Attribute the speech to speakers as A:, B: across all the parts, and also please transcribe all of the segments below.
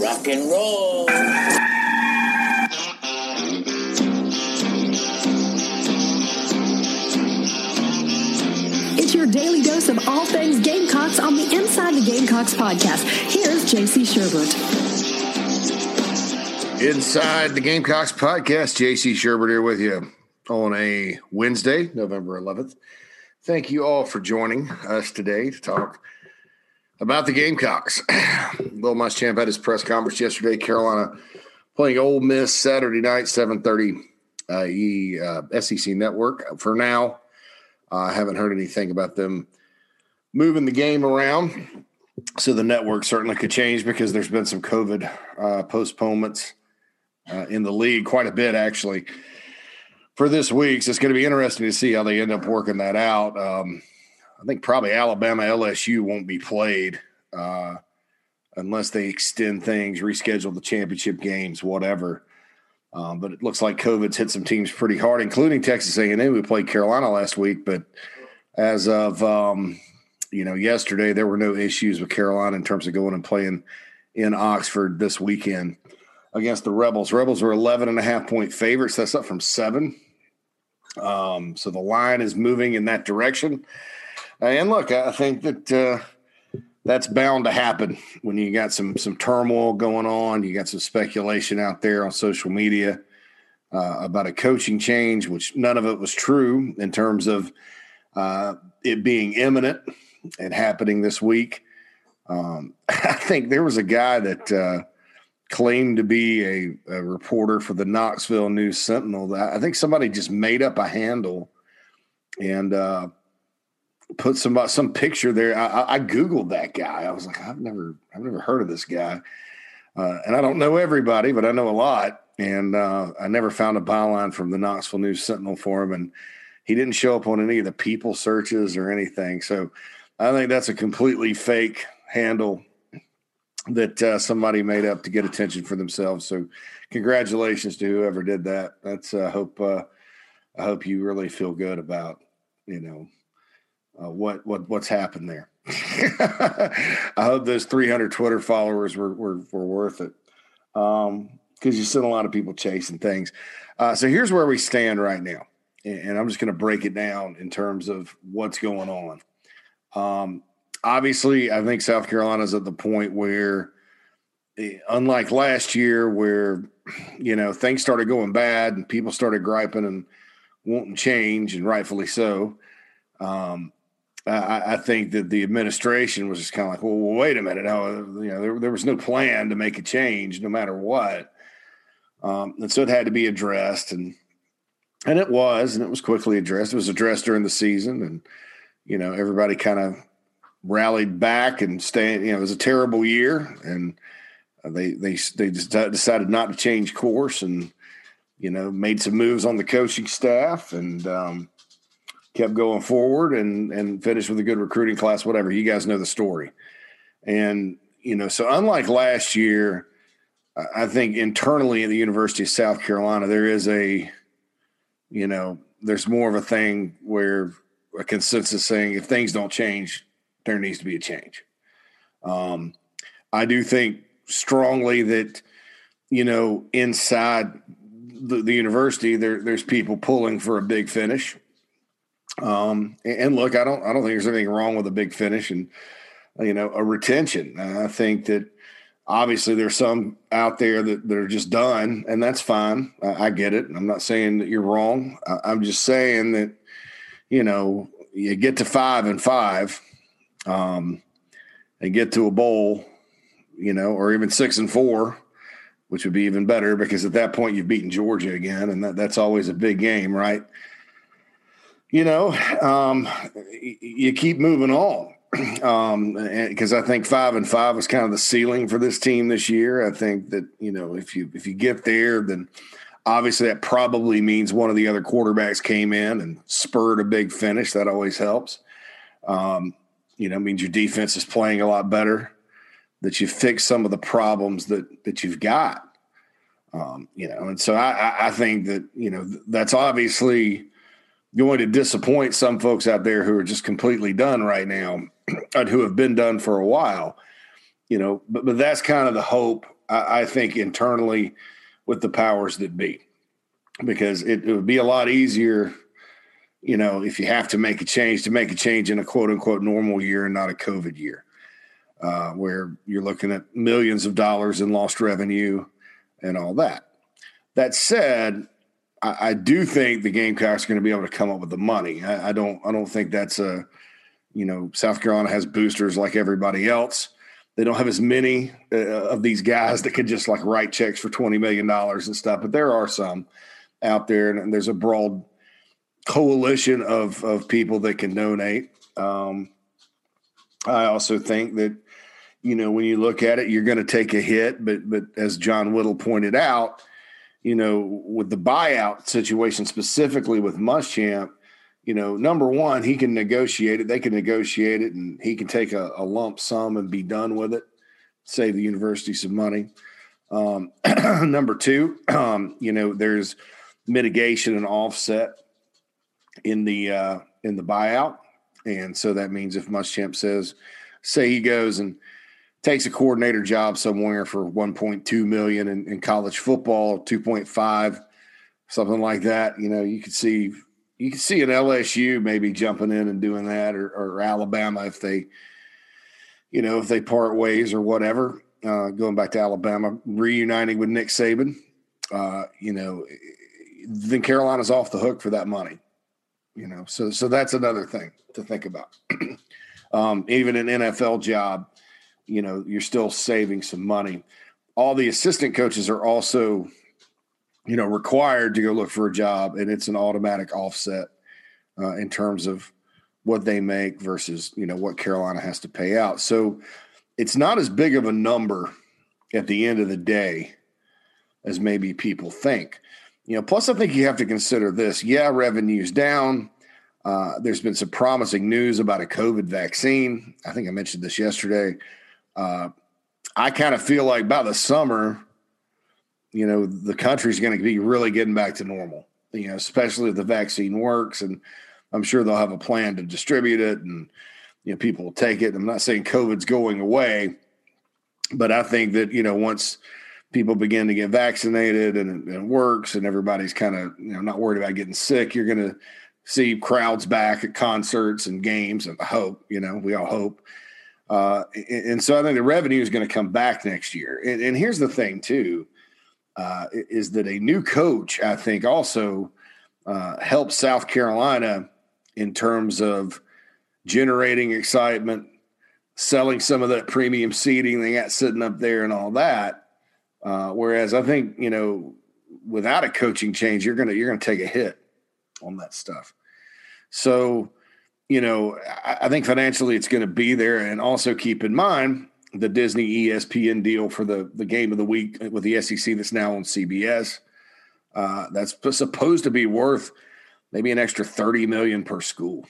A: Rock and roll.
B: It's your daily dose of all things Gamecocks on the Inside the Gamecocks podcast. Here's JC Sherbert.
C: Inside the Gamecocks podcast, JC Sherbert here with you on a Wednesday, November 11th. Thank you all for joining us today to talk about the Gamecocks. Will Muschamp had his press conference yesterday. Carolina playing Ole Miss Saturday night, 7.30 uh, e, uh, SEC Network. For now, I haven't heard anything about them moving the game around. So the network certainly could change because there's been some COVID uh, postponements uh, in the league, quite a bit actually, for this week. So it's going to be interesting to see how they end up working that out. Um, I think probably Alabama LSU won't be played uh, unless they extend things, reschedule the championship games, whatever. Um, but it looks like COVID's hit some teams pretty hard, including Texas A&M. We played Carolina last week, but as of um, you know yesterday, there were no issues with Carolina in terms of going and playing in Oxford this weekend against the Rebels. Rebels were 11 and a half point favorites. That's up from seven. Um, so the line is moving in that direction. And look, I think that uh, that's bound to happen when you got some some turmoil going on. You got some speculation out there on social media uh, about a coaching change, which none of it was true in terms of uh, it being imminent and happening this week. Um, I think there was a guy that uh, claimed to be a, a, reporter for the Knoxville News Sentinel. That I think somebody just made up a handle and uh, put some some picture there. I, I, googled that guy. I was like, I've never I've never heard of this guy, uh, and I don't know everybody, but I know a lot. And uh, I never found a byline from the Knoxville News Sentinel for him, and he didn't show up on any of the people searches or anything. So I think that's a completely fake handle that uh, somebody made up to get attention for themselves. So congratulations to whoever did that. That's I hope uh, I hope you really feel good about you know uh, what what what's happened there. I hope those 300 Twitter followers were were, were worth it because um, you sent a lot of people chasing things. Uh, so here's where we stand right now, and, I'm just going to break it down in terms of what's going on. Um, obviously, I think South Carolina's at the point where, eh, unlike last year, where you know things started going bad and people started griping and wanting change, and rightfully so. Um, I, I, think that the administration was just kind of like, well, wait a minute. How, you know, there, there, was no plan to make a change no matter what. Um, and so it had to be addressed. And, and it was, and it was quickly addressed. It was addressed during the season. And, you know, everybody kind of rallied back and stayed, you know, it was a terrible year. And they, they, they decided not to change course and, you know, made some moves on the coaching staff. And, um, kept going forward and and finished with a good recruiting class, whatever. You guys know the story. And, you know, so unlike last year, I think internally in the University of South Carolina, there is a, you know, there's more of a thing where a consensus saying if things don't change, there needs to be a change. Um, I do think strongly that, you know, inside the, the university, there, there's people pulling for a big finish. Um, and look, I don't, I don't think there's anything wrong with a big finish and, you know, a retention. I think that obviously there's some out there that, are just done and that's fine. I, I get it. I'm not saying that you're wrong. I, am just saying that, you know, you get to five and five, um, and get to a bowl, you know, or even six and four, which would be even better because at that point you've beaten Georgia again, and that, that's always a big game, right? You know, um, you keep moving on because um, I think five and five is kind of the ceiling for this team this year. I think that you know if you if you get there, then obviously that probably means one of the other quarterbacks came in and spurred a big finish. That always helps. Um, you know, means your defense is playing a lot better. That you fix some of the problems that that you've got. Um, you know, and so I, I think that you know that's obviously going to disappoint some folks out there who are just completely done right now and who have been done for a while. you know, but but that's kind of the hope I, I think internally with the powers that be, because it, it would be a lot easier you know, if you have to make a change, to make a change in a quote unquote normal year and not a COVID year, uh, where you're looking at millions of dollars in lost revenue and all that. That said, I, I do think the Gamecocks are going to be able to come up with the money. I, I, don't. I don't think that's a. You know, South Carolina has boosters like everybody else. They don't have as many uh, of these guys that could just like write checks for twenty million dollars and stuff, but there are some out there, and there's a broad coalition of of people that can donate. Um, I also think that you know when you look at it, you're going to take a hit, but but as John Whittle pointed out, you know with the buyout situation specifically with Muschamp, you know number one he can negotiate it, they can negotiate it, and he can take a, a lump sum and be done with it, save the university some money. Um, number two, um, you know there's mitigation and offset in the uh, in the buyout, and so that means if Muschamp says, say he goes and takes a coordinator job somewhere for 1.2 million in, in college football, 2.5, something like that, you know, you could see you could see an LSU maybe jumping in and doing that, or, or Alabama if they, you know, if they part ways or whatever. Uh, going back to Alabama, reuniting with Nick Saban, uh, you know, then Carolina's off the hook for that money you know. So so that's another thing to think about. Um, even an nfl job you know you're still saving some money all the assistant coaches are also you know required to go look for a job and it's an automatic offset uh, in terms of what they make versus you know what carolina has to pay out so it's not as big of a number at the end of the day as maybe people think you know, plus I think you have to consider this. Yeah, revenue's down. Uh, there's been some promising news about a COVID vaccine. I think I mentioned this yesterday. Uh, I kind of feel like by the summer, you know, the country's going to be really getting back to normal. You know, especially if the vaccine works, and I'm sure they'll have a plan to distribute it, and you know, people will take it. I'm not saying COVID's going away, but I think that you know once people begin to get vaccinated and it works and everybody's kind of you know not worried about getting sick you're going to see crowds back at concerts and games and I hope you know we all hope uh, and, and, so i think the revenue is going to come back next year and, and here's the thing too uh, is that a new coach i think also uh, helps south carolina in terms of generating excitement selling some of that premium seating they got sitting up there and all that uh, whereas I think you know, without a coaching change, you're gonna you're gonna take a hit on that stuff. So, you know, I, think financially it's going to be there, and also keep in mind the Disney ESPN deal for the the game of the week with the SEC that's now on CBS. Uh, that's supposed to be worth maybe an extra thirty million per school,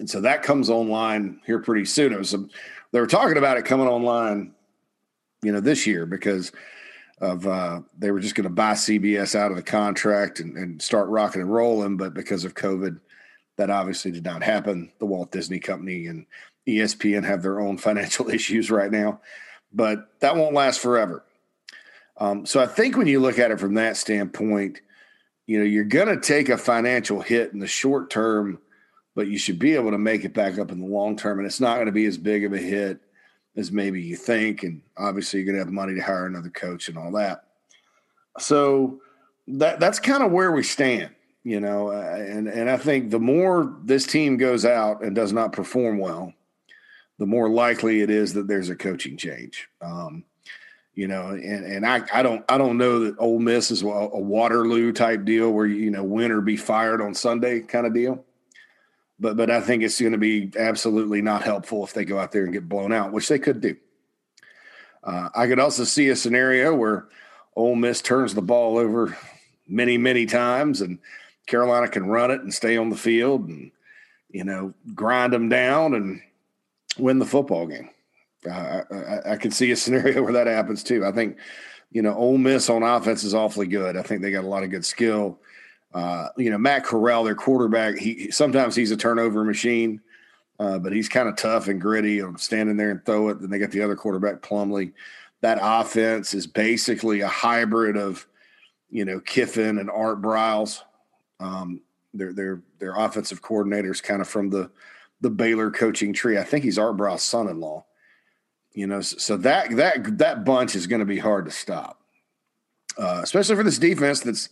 C: and so that comes online here pretty soon. It was some, they were talking about it coming online you know, this year because of uh, they were just going to buy CBS out of the contract and, and, start rocking and rolling, but because of COVID, that obviously did not happen. The Walt Disney Company and ESPN have their own financial issues right now, but that won't last forever. Um, so I think when you look at it from that standpoint, you know, you're going to take a financial hit in the short term, but you should be able to make it back up in the long term, and it's not going to be as big of a hit as maybe you think. And obviously, you're going to have money to hire another coach and all that. So that that's kind of where we stand, you know. Uh, and and I think the more this team goes out and does not perform well, the more likely it is that there's a coaching change. Um, you know, and and I, I don't I don't know that Ole Miss is a, Waterloo type deal where you know win or be fired on Sunday kind of deal but but I think it's going to be absolutely not helpful if they go out there and get blown out, which they could do. Uh, I could also see a scenario where Ole Miss turns the ball over many many times, and Carolina can run it and stay on the field, and you know grind them down and win the football game. Uh, I, I could see a scenario where that happens too. I think you know Ole Miss on offense is awfully good. I think they got a lot of good skill. Uh, you know, Matt Corral, their quarterback, he sometimes he's a turnover machine. uh, but he's kind of tough and gritty. I'm standing there and throw it. Then they got the other quarterback, Plumlee. That offense is basically a hybrid of, you know, Kiffin and Art Briles. Um, their their their offensive coordinators kind of from the the Baylor coaching tree. I think he's Art Briles' son-in-law. You know, so that that that bunch is going to be hard to stop, uh, especially for this defense that's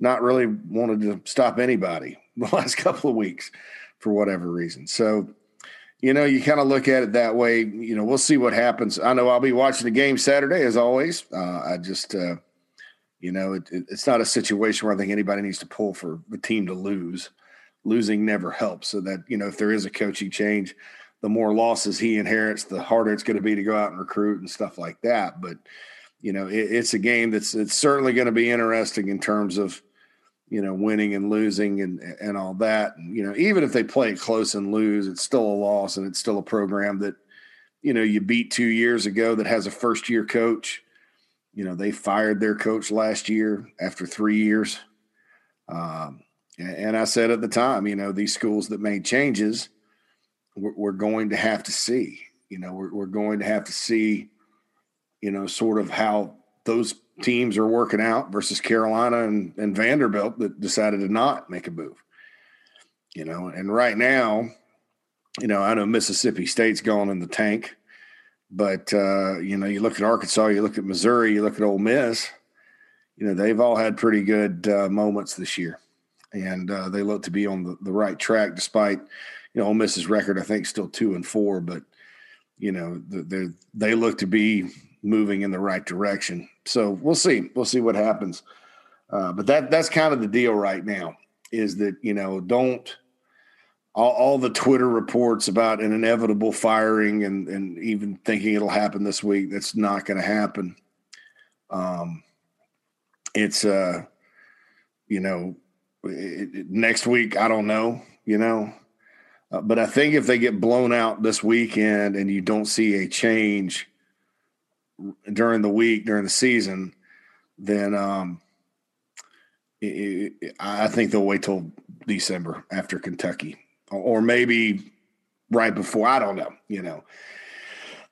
C: not really wanted to stop anybody the last couple of weeks for whatever reason. So, you know, you kind of look at it that way. You know, we'll see what happens. I know I'll be watching the game Saturday as always. Uh, I just, uh, you know, it, it, it's not a situation where I think anybody needs to pull for the team to lose. Losing never helps. So that you know, if there is a coaching change, the more losses he inherits, the harder it's going to be to go out and recruit and stuff like that. But you know, it, it's a game that's it's certainly going to be interesting in terms of you know, winning and losing and and all that. And, you know, even if they play it close and lose, it's still a loss and it's still a program that, you know, you beat two years ago that has a first year coach. You know, they fired their coach last year after three years. Um, and I said at the time, you know, these schools that made changes, we're, going to have to see. You know, we're, we're going to have to see, you know, sort of how those teams are working out versus Carolina and, and Vanderbilt that decided to not make a move. You know, and right now, you know, I know Mississippi State's gone in the tank, but uh, you know, you look at Arkansas, you look at Missouri, you look at Ole Miss. You know, they've all had pretty good uh, moments this year, and uh, they look to be on the, the right track despite, you know, Ole Miss's record. I think still two and four, but you know, they they look to be moving in the right direction. So we'll see. We'll see what happens. Uh, but that that's kind of the deal right now. Is that you know don't all, all, the Twitter reports about an inevitable firing and and even thinking it'll happen this week. That's not going to happen. Um, it's uh, you know, it, it, next week I don't know. You know, uh, but I think if they get blown out this weekend and you don't see a change during the week during the season, then um, I think they'll wait till December after Kentucky, or maybe right before. I don't know. You know.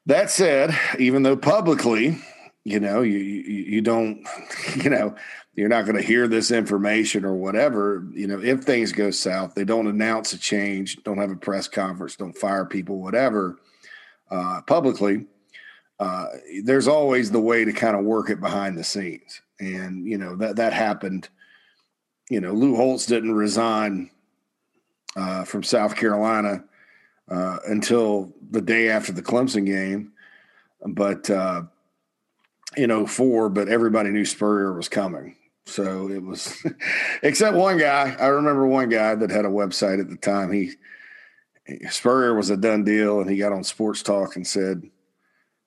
C: That said, even though publicly, you know, you you, you don't, you know, you're not going to hear this information or whatever. You know, if things go south, they don't announce a change, don't have a press conference, don't fire people, whatever, uh, publicly uh, there's always the way to kind of work it behind the scenes. And, you know, that, that happened. You know, Lou Holtz didn't resign uh, from South Carolina uh, until the day after the Clemson game. But, uh, know, four, but everybody knew Spurrier was coming. So it was, except one guy. I remember one guy that had a website at the time. He, Spurrier was a done deal, and he got on Sports Talk and said,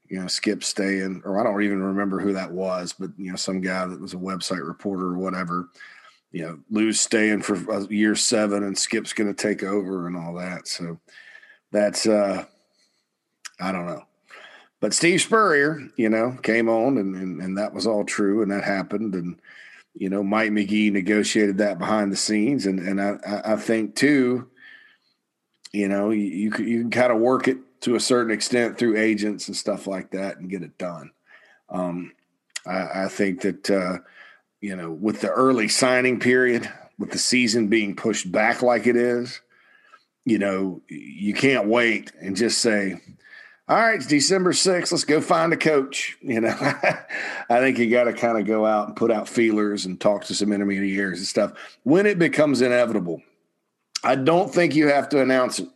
C: you know, Skip staying, or I don't even remember who that was, but you know, some guy that was a website reporter or whatever. You know, Lou's staying for year seven, and Skip's going to take over and all that. So that's uh, I don't know. But Steve Spurrier, you know, came on, and, and and that was all true, and that happened, and you know, Mike McGee negotiated that behind the scenes, and and I I think too, you know, you you, you can kind of work it to a certain extent through agents and stuff like that and get it done. Um, I, I, think that uh, you know with the early signing period, with the season being pushed back like it is, you know you can't wait and just say, "All right, it's December 6th. Let's go find a coach." You know, I think you got to kind of go out and put out feelers and talk to some intermediaries and stuff when it becomes inevitable. I don't think you have to announce it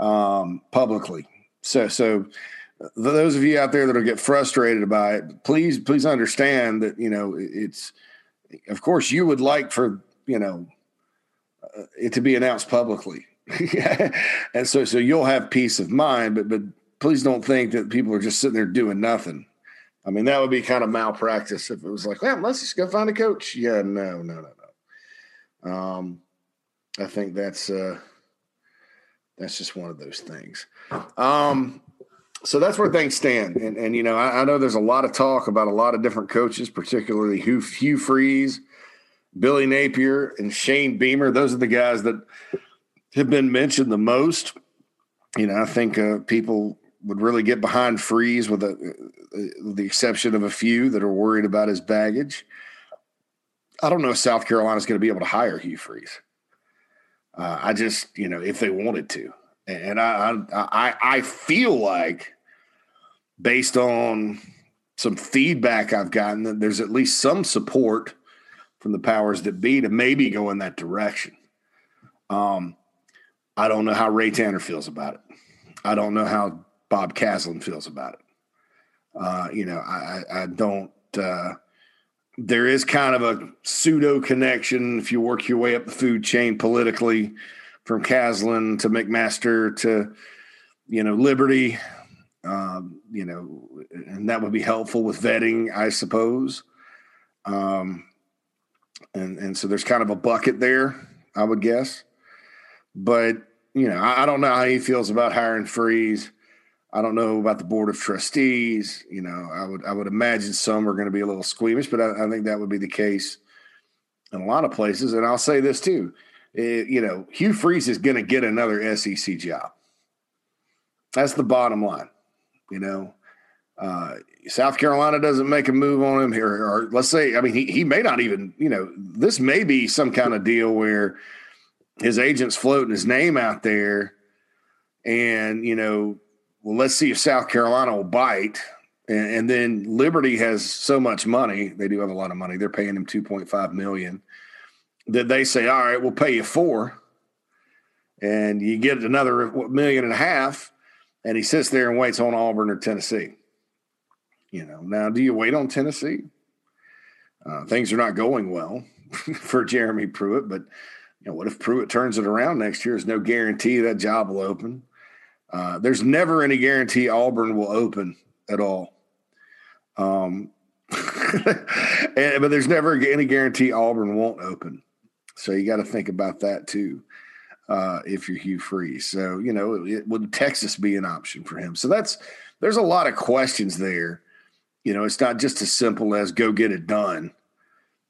C: um, publicly. So, so those of you out there that'll get frustrated by it, please, please understand that you know it's. Of course, you would like for you know uh, it to be announced publicly, and so so you'll have peace of mind. But but please don't think that people are just sitting there doing nothing. I mean, that would be kind of malpractice if it was like, well, let's just go find a coach. Yeah, no, no, no, no. Um, I think that's uh, that's just one of those things. Um, so that's where things stand. And, and you know, I, I, know there's a lot of talk about a lot of different coaches, particularly Hugh, Hugh Freeze, Billy Napier, and Shane Beamer. Those are the guys that have been mentioned the most. you know, I think uh, people would really get behind Freeze, with, a, uh, the exception of a few that are worried about his baggage. I don't know if South Carolina is going to be able to hire Hugh Freeze. Uh, I just, you know, if they wanted to, and I, I, I feel like, based on some feedback I've gotten, that there's at least some support from the powers that be to maybe go in that direction. Um, I don't know how Ray Tanner feels about it. I don't know how Bob Caslen feels about it. Uh, you know, I, I don't. Uh, there is kind of a pseudo connection if you work your way up the food chain politically from Caslen to McMaster to, you know, Liberty, um, you know, and that would be helpful with vetting, I suppose. Um, and and so there's kind of a bucket there, I would guess. But you know, I, I don't know how he feels about hiring Freeze. I don't know about the board of trustees. You know, I would I would imagine some are going to be a little squeamish, but I, I think that would be the case in a lot of places. And I'll say this too: it, you know, Hugh Freeze is going to get another SEC job. That's the bottom line. You know, uh, South Carolina doesn't make a move on him here, or let's say, I mean, he he may not even. You know, this may be some kind of deal where his agent's floating his name out there, and you know well, let's see if South Carolina will bite. And, and, then Liberty has so much money; they do have a lot of money. They're paying him two point five million. That they say, all right, we'll pay you four, and you get another million and a half. And he sits there and waits on Auburn or Tennessee. You know, now do you wait on Tennessee? Uh, things are not going well for Jeremy Pruitt, but you know, what if Pruitt turns it around next year? There's no guarantee that job will open. Uh, there's never any guarantee Auburn will open at all. Um, and, but there's never any guarantee Auburn won't open. So you got to think about that too. Uh, if you're Hugh Freeze, so you know, it, would Texas be an option for him? So that's there's a lot of questions there. You know, it's not just as simple as go get it done.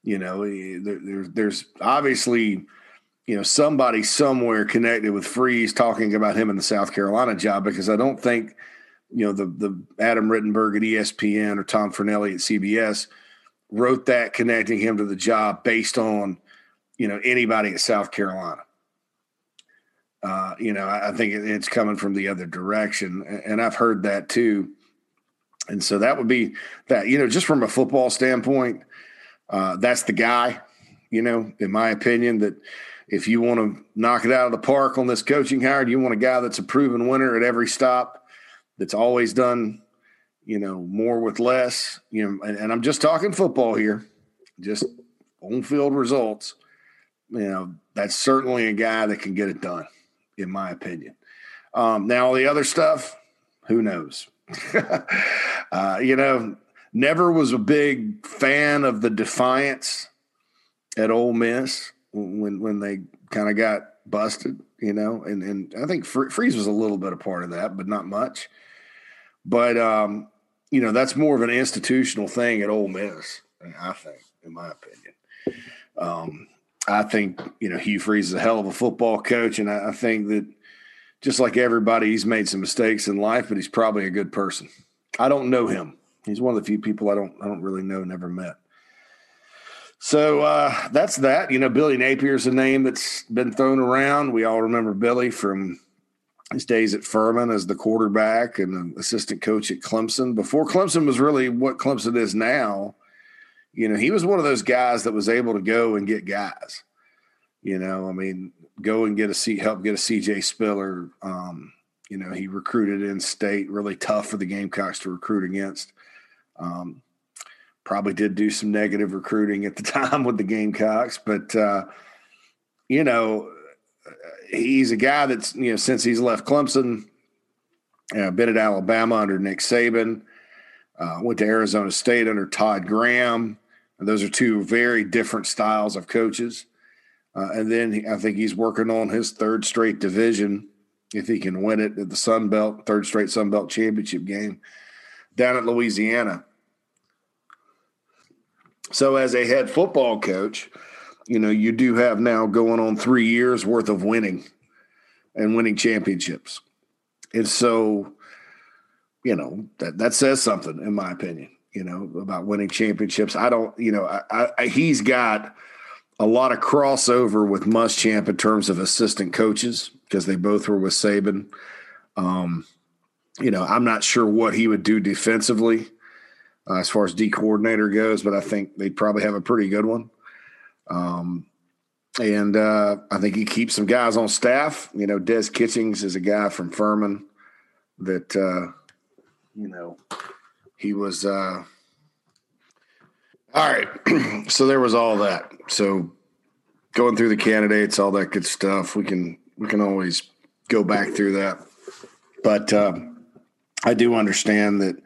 C: You know, there, there's there's obviously you know somebody somewhere connected with Freeze talking about him in the South Carolina job because I don't think you know the the Adam Rittenberg at ESPN or Tom Fornelli at CBS wrote that connecting him to the job based on you know anybody at South Carolina. Uh, you know, I, I think it's coming from the other direction, and I've heard that too. And so that would be that. You know, just from a football standpoint, uh, that's the guy. You know, in my opinion, that if you want to knock it out of the park on this coaching hire, you want a guy that's a proven winner at every stop, that's always done, you know, more with less. You know, and, and I'm just talking football here, just on field results. You know, that's certainly a guy that can get it done, in my opinion. Um, now, all the other stuff, who knows? uh, you know, never was a big fan of the defiance at Ole Miss when when they kind of got busted, you know, and and I think Freeze was a little bit a part of that, but not much. But um, you know, that's more of an institutional thing at Ole Miss, I think, in my opinion. Um, I think you know Hugh Freeze is a hell of a football coach, and I, I think that just like everybody, he's made some mistakes in life, but he's probably a good person. I don't know him. He's one of the few people I don't I don't really know, never met. So uh, that's that. You know, Billy Napier's a name that's been thrown around. We all remember Billy from his days at Furman as the quarterback and an assistant coach at Clemson. Before Clemson was really what Clemson is now, you know, he was one of those guys that was able to go and get guys. You know, I mean, go and get a seat, help get a CJ Spiller. Um, you know, he recruited in state, really tough for the Gamecocks to recruit against. Um, probably did do some negative recruiting at the time with the Gamecocks, but uh, you know, he's a guy that's you know since he's left Clemson, uh, been at Alabama under Nick Saban, uh, went to Arizona State under Todd Graham. And those are two very different styles of coaches. Uh, and then he, I think he's working on his third straight division if he can win it at the Sun Belt, third straight Sun Belt championship game down at Louisiana. So, as a head football coach, you know, you do have now going on three years worth of winning and winning championships. And so, you know, that, that says something, in my opinion, you know, about winning championships. I don't, you know, I, I, he's got a lot of crossover with Muschamp in terms of assistant coaches because they both were with Saban. Um, you know, I'm not sure what he would do defensively uh, as far as D coordinator goes, but I think they'd probably have a pretty good one. Um, and uh, I think he keeps some guys on staff. You know, Des Kitchings is a guy from Furman that uh, you know he was. Uh, all right, so there was all that. So going through the candidates, all that good stuff. We can we can always go back through that, but um, I do understand that.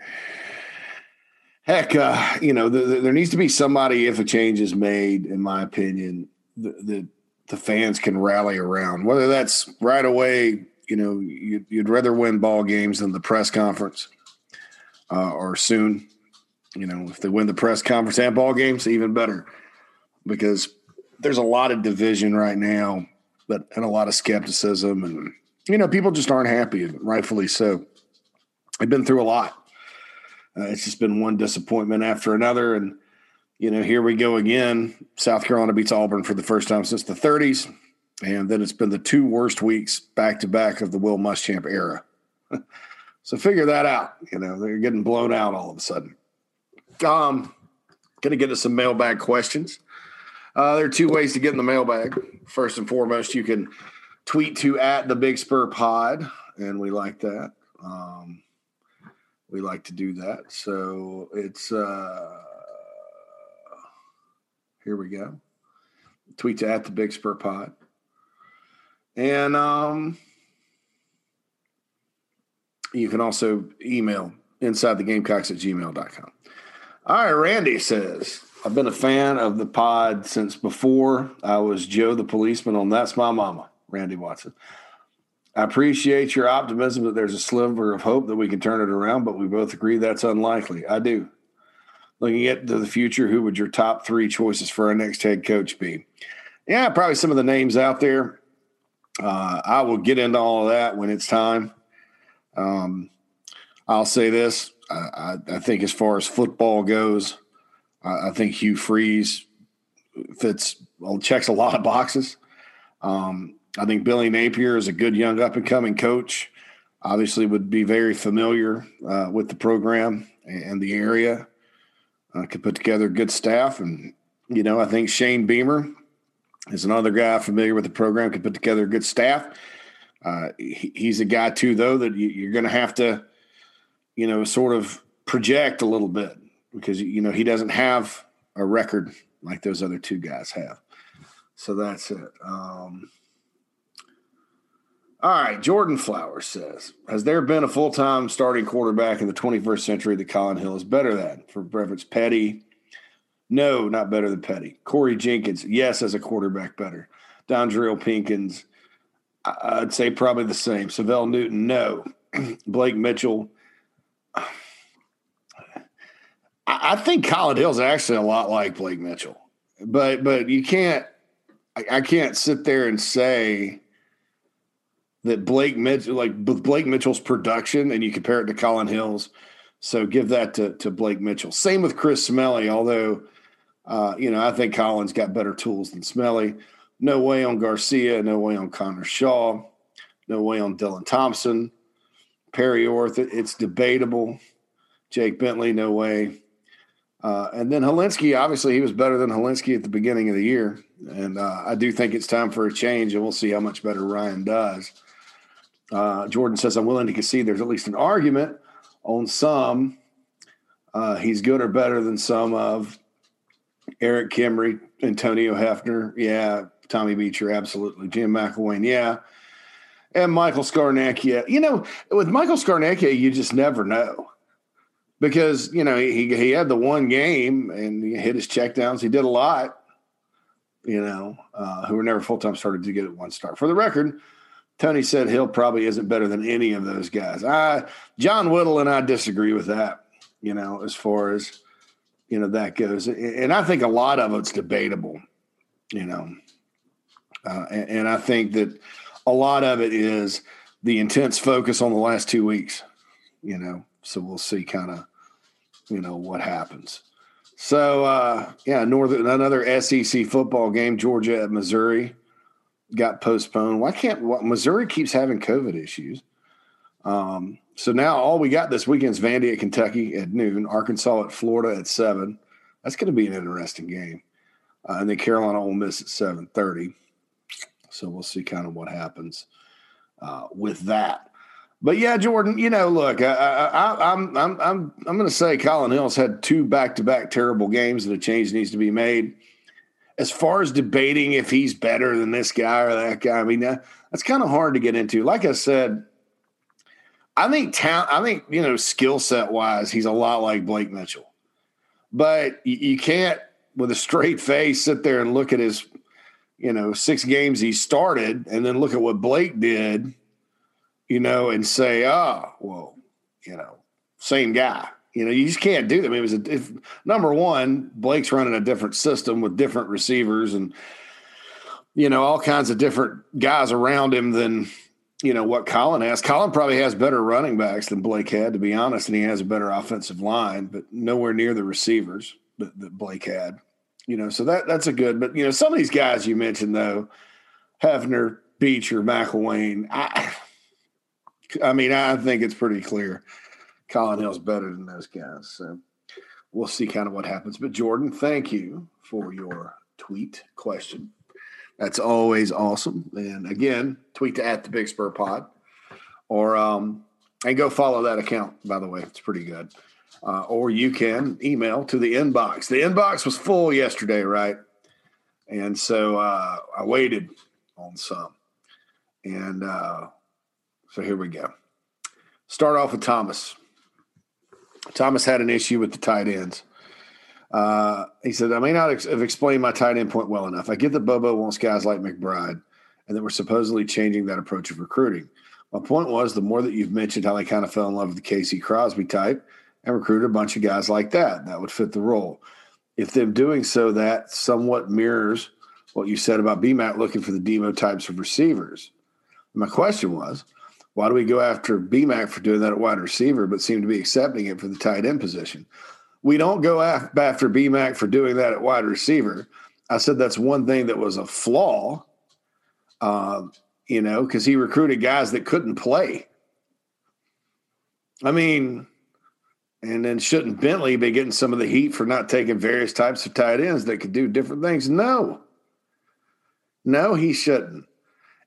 C: Heck, uh, you know, the, the, there needs to be somebody if a change is made, in my opinion, the, the fans can rally around. Whether that's right away, you know, you'd, you'd rather win ball games than the press conference, uh, or soon. You know, if they win the press conference and ball games, even better, because there's a lot of division right now, but and a lot of skepticism, and you know, people just aren't happy, and rightfully so. I've been through a lot. Uh, it's just been one disappointment after another, and you know, here we go again. South Carolina beats Auburn for the first time since the 30s. And then it's been the two worst weeks back to back of the Will Muschamp era. so figure that out. You know, they're getting blown out all of a sudden. Um, to get to some mailbag questions. Uh, there are two ways to get in the mailbag. First and foremost, you can tweet to at the Big Spur Pod, and we like that. Um, we like to do that. So it's uh, here we go. Tweet to at the Big Spur Pod. And um, you can also email inside the gamecocks at gmail.com. All right, Randy says, I've been a fan of the pod since before I was Joe the policeman on That's My Mama, Randy Watson. I appreciate your optimism that there's a sliver of hope that we can turn it around, but we both agree that's unlikely. I do looking at the future, who would your top three choices for our next head coach be? Yeah, probably some of the names out there. Uh, I will get into all of that when it's time. Um, I'll say this: I, I, I, think as far as football goes, I, I think Hugh Freeze fits well, checks a lot of boxes. Um, I think Billy Napier is a good young up and coming coach. Obviously, would be very familiar uh, with the program and the area uh, could put together good staff. And, you know, I think Shane Beamer is another guy familiar with the program, could put together a good staff. Uh, he, he's a guy, too, though, that you, you're going to have to, you know, sort of project a little bit because, you know, he doesn't have a record like those other two guys have. So that's it. Um, all right, Jordan Flowers says, "Has there been a full-time starting quarterback in the 21st century that Colin Hill is better than? For reference, Petty? No, not better than Petty. Corey Jenkins, yes, as a quarterback, better. Dondrell Pinkins, I'd say probably the same. Syvelle Newton, no. Blake Mitchell." I think Colin Hill's actually a lot like Blake Mitchell, but but you can't. I can't sit there and say that Blake Mitchell, like Blake Mitchell's production, and you compare it to Colin Hill's. So give that to, to Blake Mitchell. Same with Chris Smelley, although, uh, you know, I think Colin's got better tools than Smelley. No way on Garcia. No way on Connor Shaw. No way on Dylan Thompson. Perry Orth, it's debatable. Jake Bentley, no way. Uh, and then Hilinski, obviously, he was better than Hilinski at the beginning of the year. And uh, I do think it's time for a change, and we'll see how much better Ryan does. Uh, Jordan says, I'm willing to concede there's at least an argument on some. Uh, he's good or better than some of Erik Kimrey, Antonio Hefner. Yeah. Tommy Beecher. Absolutely. Jim McElwain. Yeah. And Michael Scarnecchia. You know, with Michael Scarnecchia, you just never know because, you know, he, he had the one game and he hit his checkdowns. He did a lot, you know, uh, who were never full time started to get it one start. For the record, Tony said Hill probably isn't better than any of those guys. I, John Whittle and I disagree with that, you know, as far as, you know, that goes. And I think a lot of it's debatable, you know. Uh, and, and I think that a lot of it is the intense focus on the last two weeks, you know. So we'll see kind of, you know, what happens. So uh, yeah, northern another SEC football game, Georgia at Missouri, got postponed. Why can't Missouri keeps having COVID issues? Um, so now all we got this weekend is Vandy at Kentucky at noon, Arkansas at Florida at seven. That's going to be an interesting game, uh, and then Carolina Ole Miss at seven thirty. So we'll see kind of what happens uh, with that. But yeah, Jordan, you know, look, I, I, I'm I'm I'm I'm going to say Colin Hill's had two back to back terrible games, and a change needs to be made. As far as debating if he's better than this guy or that guy, I mean, that, that's kind of hard to get into. Like I said, I think talent, I think you know, skill set wise, he's a lot like Blake Mitchell, but you, you can't with a straight face sit there and look at his you know, six games he started and then look at what Blake did, you know, and say, oh, well, you know, same guy. You know, you just can't do that. I mean, it was a if, number one, Blake's running a different system with different receivers and, you know, all kinds of different guys around him than, you know, what Colin has. Colin probably has better running backs than Blake had, to be honest, and he has a better offensive line, but nowhere near the receivers that, that Blake had. You know, so that that's a good. But you know, some of these guys you mentioned though, Hefner, Beecher, McElwain. I, I mean, I think it's pretty clear. Colin Hill's better than those guys. So we'll see kind of what happens. But Jordan, thank you for your tweet question. That's always awesome. And again, tweet to at the Big Spur Pod, or um, and go follow that account. By the way, it's pretty good uh, or you can email to the inbox. The inbox was full yesterday, right? And so uh, I waited on some. And uh, so here we go. Start off with Thomas. Thomas had an issue with the tight ends. Uh, he said, I may not ex- have explained my tight end point well enough. I get that Bobo wants guys like McBride and that we're supposedly changing that approach of recruiting. My point was the more that you've mentioned how they kind of fell in love with the Casey Crosby type, and recruit a bunch of guys like that that would fit the role. If them doing so, that somewhat mirrors what you said about BMAC looking for the Deebo types of receivers. My question was, why do we go after BMAC for doing that at wide receiver, but seem to be accepting it for the tight end position? We don't go after BMAC for doing that at wide receiver. I said that's one thing that was a flaw, uh, you know, because he recruited guys that couldn't play. I mean, and then shouldn't Bentley be getting some of the heat for not taking various types of tight ends that could do different things? No. No, he shouldn't.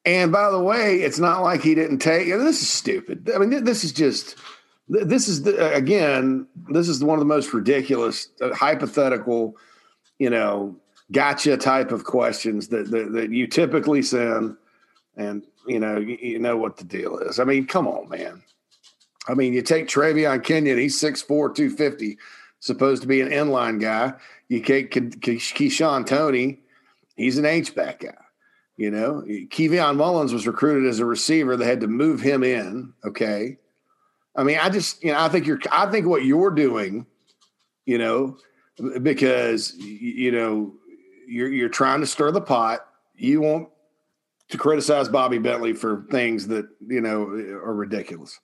C: And by the way, it's not like he didn't take. This is stupid. I mean, this is just. This is the, again. This is one of the most ridiculous, uh, hypothetical, you know, gotcha type of questions that, that that you typically send, and you know, you, you know what the deal is. I mean, come on, man. I mean, you take Traevon Kenion, he's 6'4, 250, supposed to be an inline guy. You take Keyshawn Toney, he's an H-back guy. You know, Kevion Mullins was recruited as a receiver. They had to move him in. Okay. I mean, I just, you know, I think you're, I think what you're doing, you know, because, you know, you're, you're trying to stir the pot. You want to criticize Bobby Bentley for things that, you know, are ridiculous.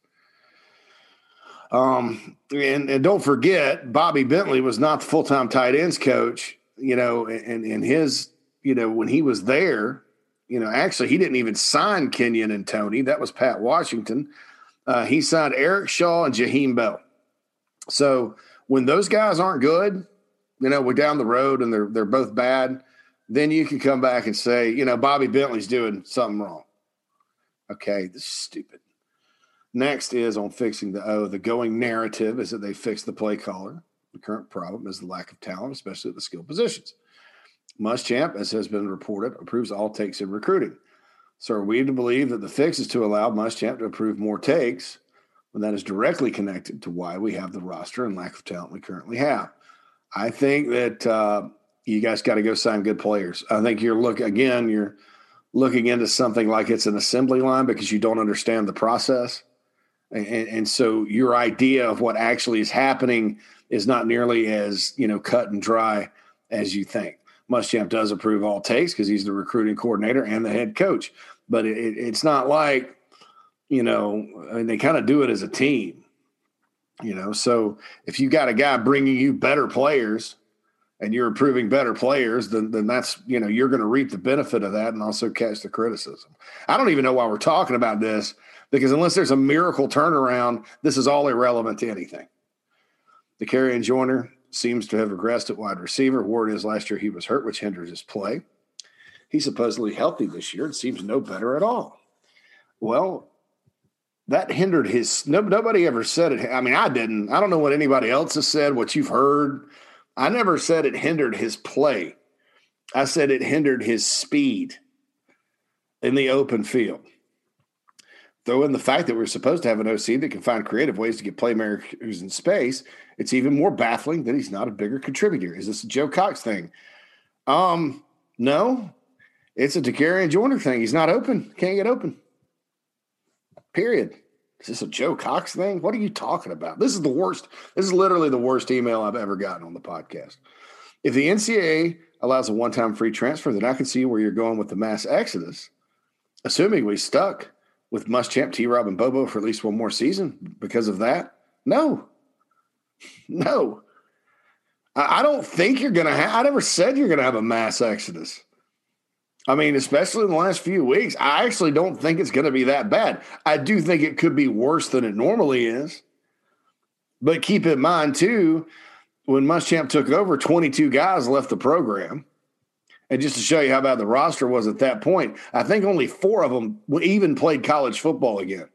C: Um, and, and don't forget, Bobby Bentley was not the full time tight ends coach, you know, and, and his, you know, when he was there, you know, actually, he didn't even sign Kenyon and Tony. That was Pat Washington. Uh, he signed Eric Shaw and Jaheim Bell. So when those guys aren't good, you know, we're down the road and they're they're both bad, then you can come back and say, you know, Bobby Bentley's doing something wrong. Okay, this is stupid. Next is on fixing the O. The going narrative is that they fixed the play caller. The current problem is the lack of talent, especially at the skill positions. Muschamp, as has been reported, approves all takes in recruiting. So are we to believe that the fix is to allow Muschamp to approve more takes when that is directly connected to why we have the roster and lack of talent we currently have? I think that uh, you guys got to go sign good players. I think you're look again, you're looking into something like it's an assembly line because you don't understand the process. And, and, so your idea of what actually is happening is not nearly as you know cut and dry as you think. Muschamp does approve all takes because he's the recruiting coordinator and the head coach, but it, it's not like you know, and they kind of do it as a team. You know, so if you got a guy bringing you better players and you're improving better players, then then that's you know you're going to reap the benefit of that and also catch the criticism. I don't even know why we're talking about this because unless there's a miracle turnaround, this is all irrelevant to anything. Dakereon Joyner seems to have regressed at wide receiver. Word is last year he was hurt, which hinders his play. He's supposedly healthy this year and seems no better at all. Well, that hindered his. No, nobody ever said it. I mean, I didn't. I don't know what anybody else has said. What you've heard, I never said it hindered his play. I said it hindered his speed in the open field. Throw in the fact that we're supposed to have an OC that can find creative ways to get playmakers in space. It's even more baffling that he's not a bigger contributor. Is this a Joe Cox thing? Um, no, it's a Dakereon Joyner thing. He's not open. Can't get open. Period. Is this a Joe Cox thing? What are you talking about? This is the worst. This is literally the worst email I've ever gotten on the podcast. If the NCAA allows a one time free transfer, then I can see where you're going with the mass exodus, assuming we stuck with Muschamp, T Rob, and Bobo for at least one more season because of that. No. No. I don't think you're going to have, I never said you're going to have a mass exodus. I mean, especially in the last few weeks, I actually don't think it's going to be that bad. I do think it could be worse than it normally is. But keep in mind, too, when Muschamp took over, 22 guys left the program. And just to show you how bad the roster was at that point, I think only four of them even played college football again.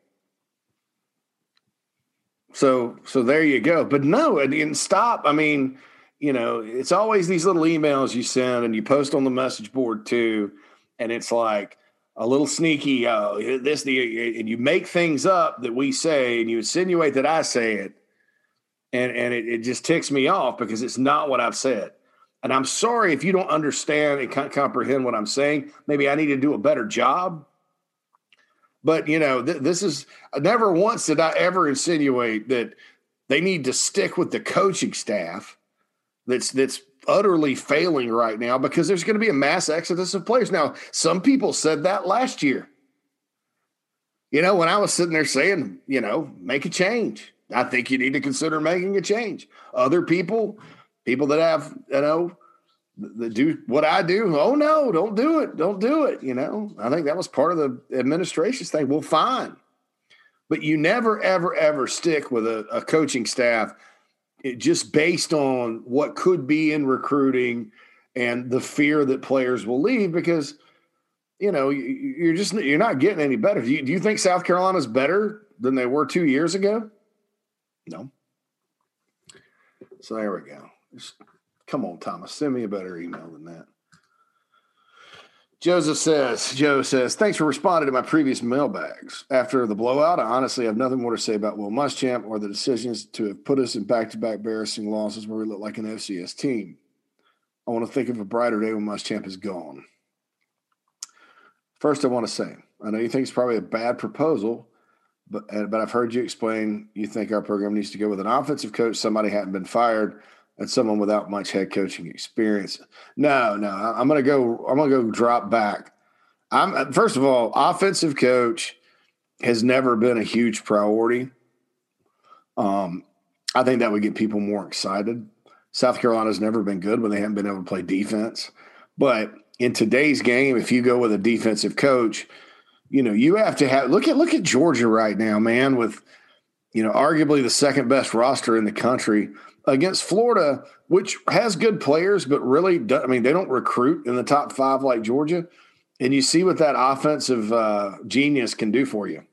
C: So, so there you go. But no, and, and stop. I mean, you know, it's always these little emails you send and you post on the message board too, and it's like a little sneaky. Uh, this the and you make things up that we say, and you insinuate that I say it, and and it, it just ticks me off because it's not what I've said. And I'm sorry if you don't understand and can't comprehend what I'm saying. Maybe I need to do a better job. But you know, th- this is never once did I ever insinuate that they need to stick with the coaching staff that's that's utterly failing right now because there's going to be a mass exodus of players. Now, some people said that last year. You know, when I was sitting there saying, you know, make a change. I think you need to consider making a change. Other people, people that have, you know, that do what I do, oh no, don't do it. Don't do it. You know, I think that was part of the administration's thing. Well, fine. But you never, ever, ever stick with a, a coaching staff eh, just based on what could be in recruiting and the fear that players will leave because you know you're just you're not getting any better. Do you, do you think South Carolina's better than they were two years ago? No. So there we go. Come on, Thomas, send me a better email than that. Joseph says, Joe says, thanks for responding to my previous mailbags. After the blowout, I honestly have nothing more to say about Will Muschamp or the decisions to have put us in back to back embarrassing losses where we look like an FCS team. I want to think of a brighter day when Muschamp is gone. First, I want to say, I know you think it's probably a bad proposal, but, uh, but I've heard you explain you think our program needs to go with an offensive coach, somebody hadn't been fired and someone without much head coaching experience. No, no, I'm to go. I'm to go drop back. I'm first of all, offensive coach has never been a huge priority. Um, I think that would get people more excited. South Carolina's never been good when they haven't been able to play defense. But in today's game, if you go with a defensive coach, you know you have to have look at look at Georgia right now, man, with you know arguably the second best roster in the country against Florida, which has good players, but really, I mean, they don't recruit in the top five like Georgia. And you see what that offensive uh, genius can do for you.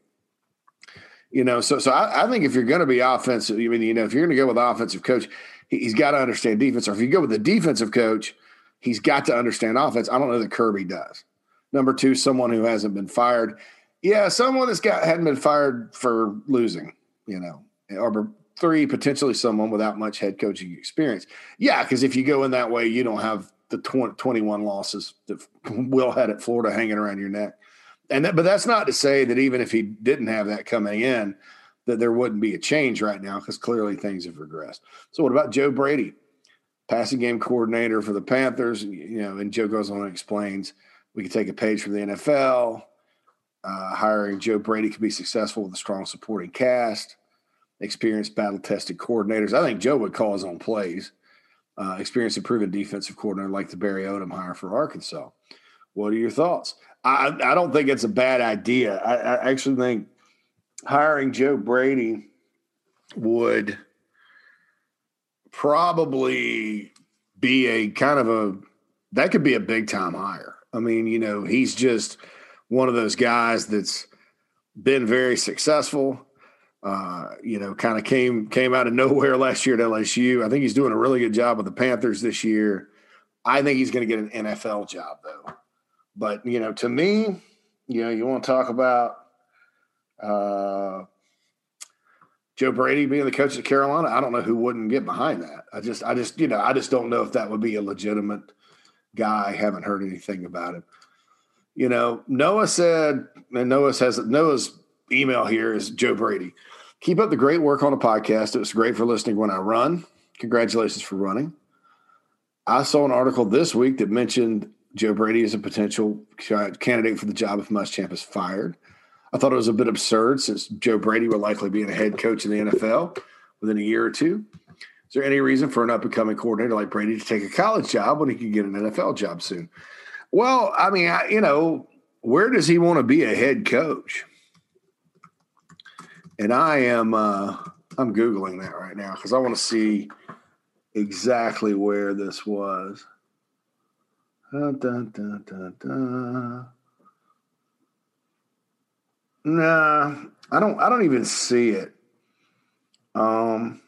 C: You know, so so I, I think if you're going to be offensive, I mean, you know, if you're going to go with offensive coach, he, he's got to understand defense. Or if you go with the defensive coach, he's got to understand offense. I don't know that Kirby does. Number two, someone who hasn't been fired. Yeah, someone that's got hadn't been fired for losing. You know, or three, potentially someone without much head coaching experience. Yeah, because if you go in that way, you don't have the 20, 21 losses that Will had at Florida hanging around your neck. And that, but that's not to say that even if he didn't have that coming in, that there wouldn't be a change right now because clearly things have regressed. So what about Joe Brady, passing game coordinator for the Panthers? You know, and Joe goes on and explains we could take a page from the NFL. uh, hiring Joe Brady could be successful with a strong supporting cast, experienced battle tested coordinators. I think Joe would call his own plays. Uh, experienced and proven defensive coordinator like the Barry Odom hire for Arkansas. What are your thoughts? I, I don't think it's a bad idea. I, I actually think hiring Joe Brady would probably be a kind of a that could be a big time hire. I mean, you know, he's just one of those guys that's been very successful. Uh, you know, kind of came came out of nowhere last year at LSU. I think he's doing a really good job with the Panthers this year. I think he's going to get an NFL job though. But you know, to me, you know, you want to talk about uh, Joe Brady being the coach of Carolina. I don't know who wouldn't get behind that. I just, I just, you know, I just don't know if that would be a legitimate guy. I haven't heard anything about him. You know, Noah said, and Noah has Noah's email here is Joe Brady. Keep up the great work on the podcast. It was great for listening when I run. Congratulations for running. I saw an article this week that mentioned Joe Brady as a potential candidate for the job if Muschamp is fired. I thought it was a bit absurd since Joe Brady will likely be a head coach in the NFL within a year or two. Is there any reason for an up and coming coordinator like Brady to take a college job when he can get an NFL job soon? Well, I mean, I, you know, where does he want to be a head coach? And I am, uh, I'm googling that right now because I want to see exactly where this was. Dun, Nah, I don't. I don't even see it. Um.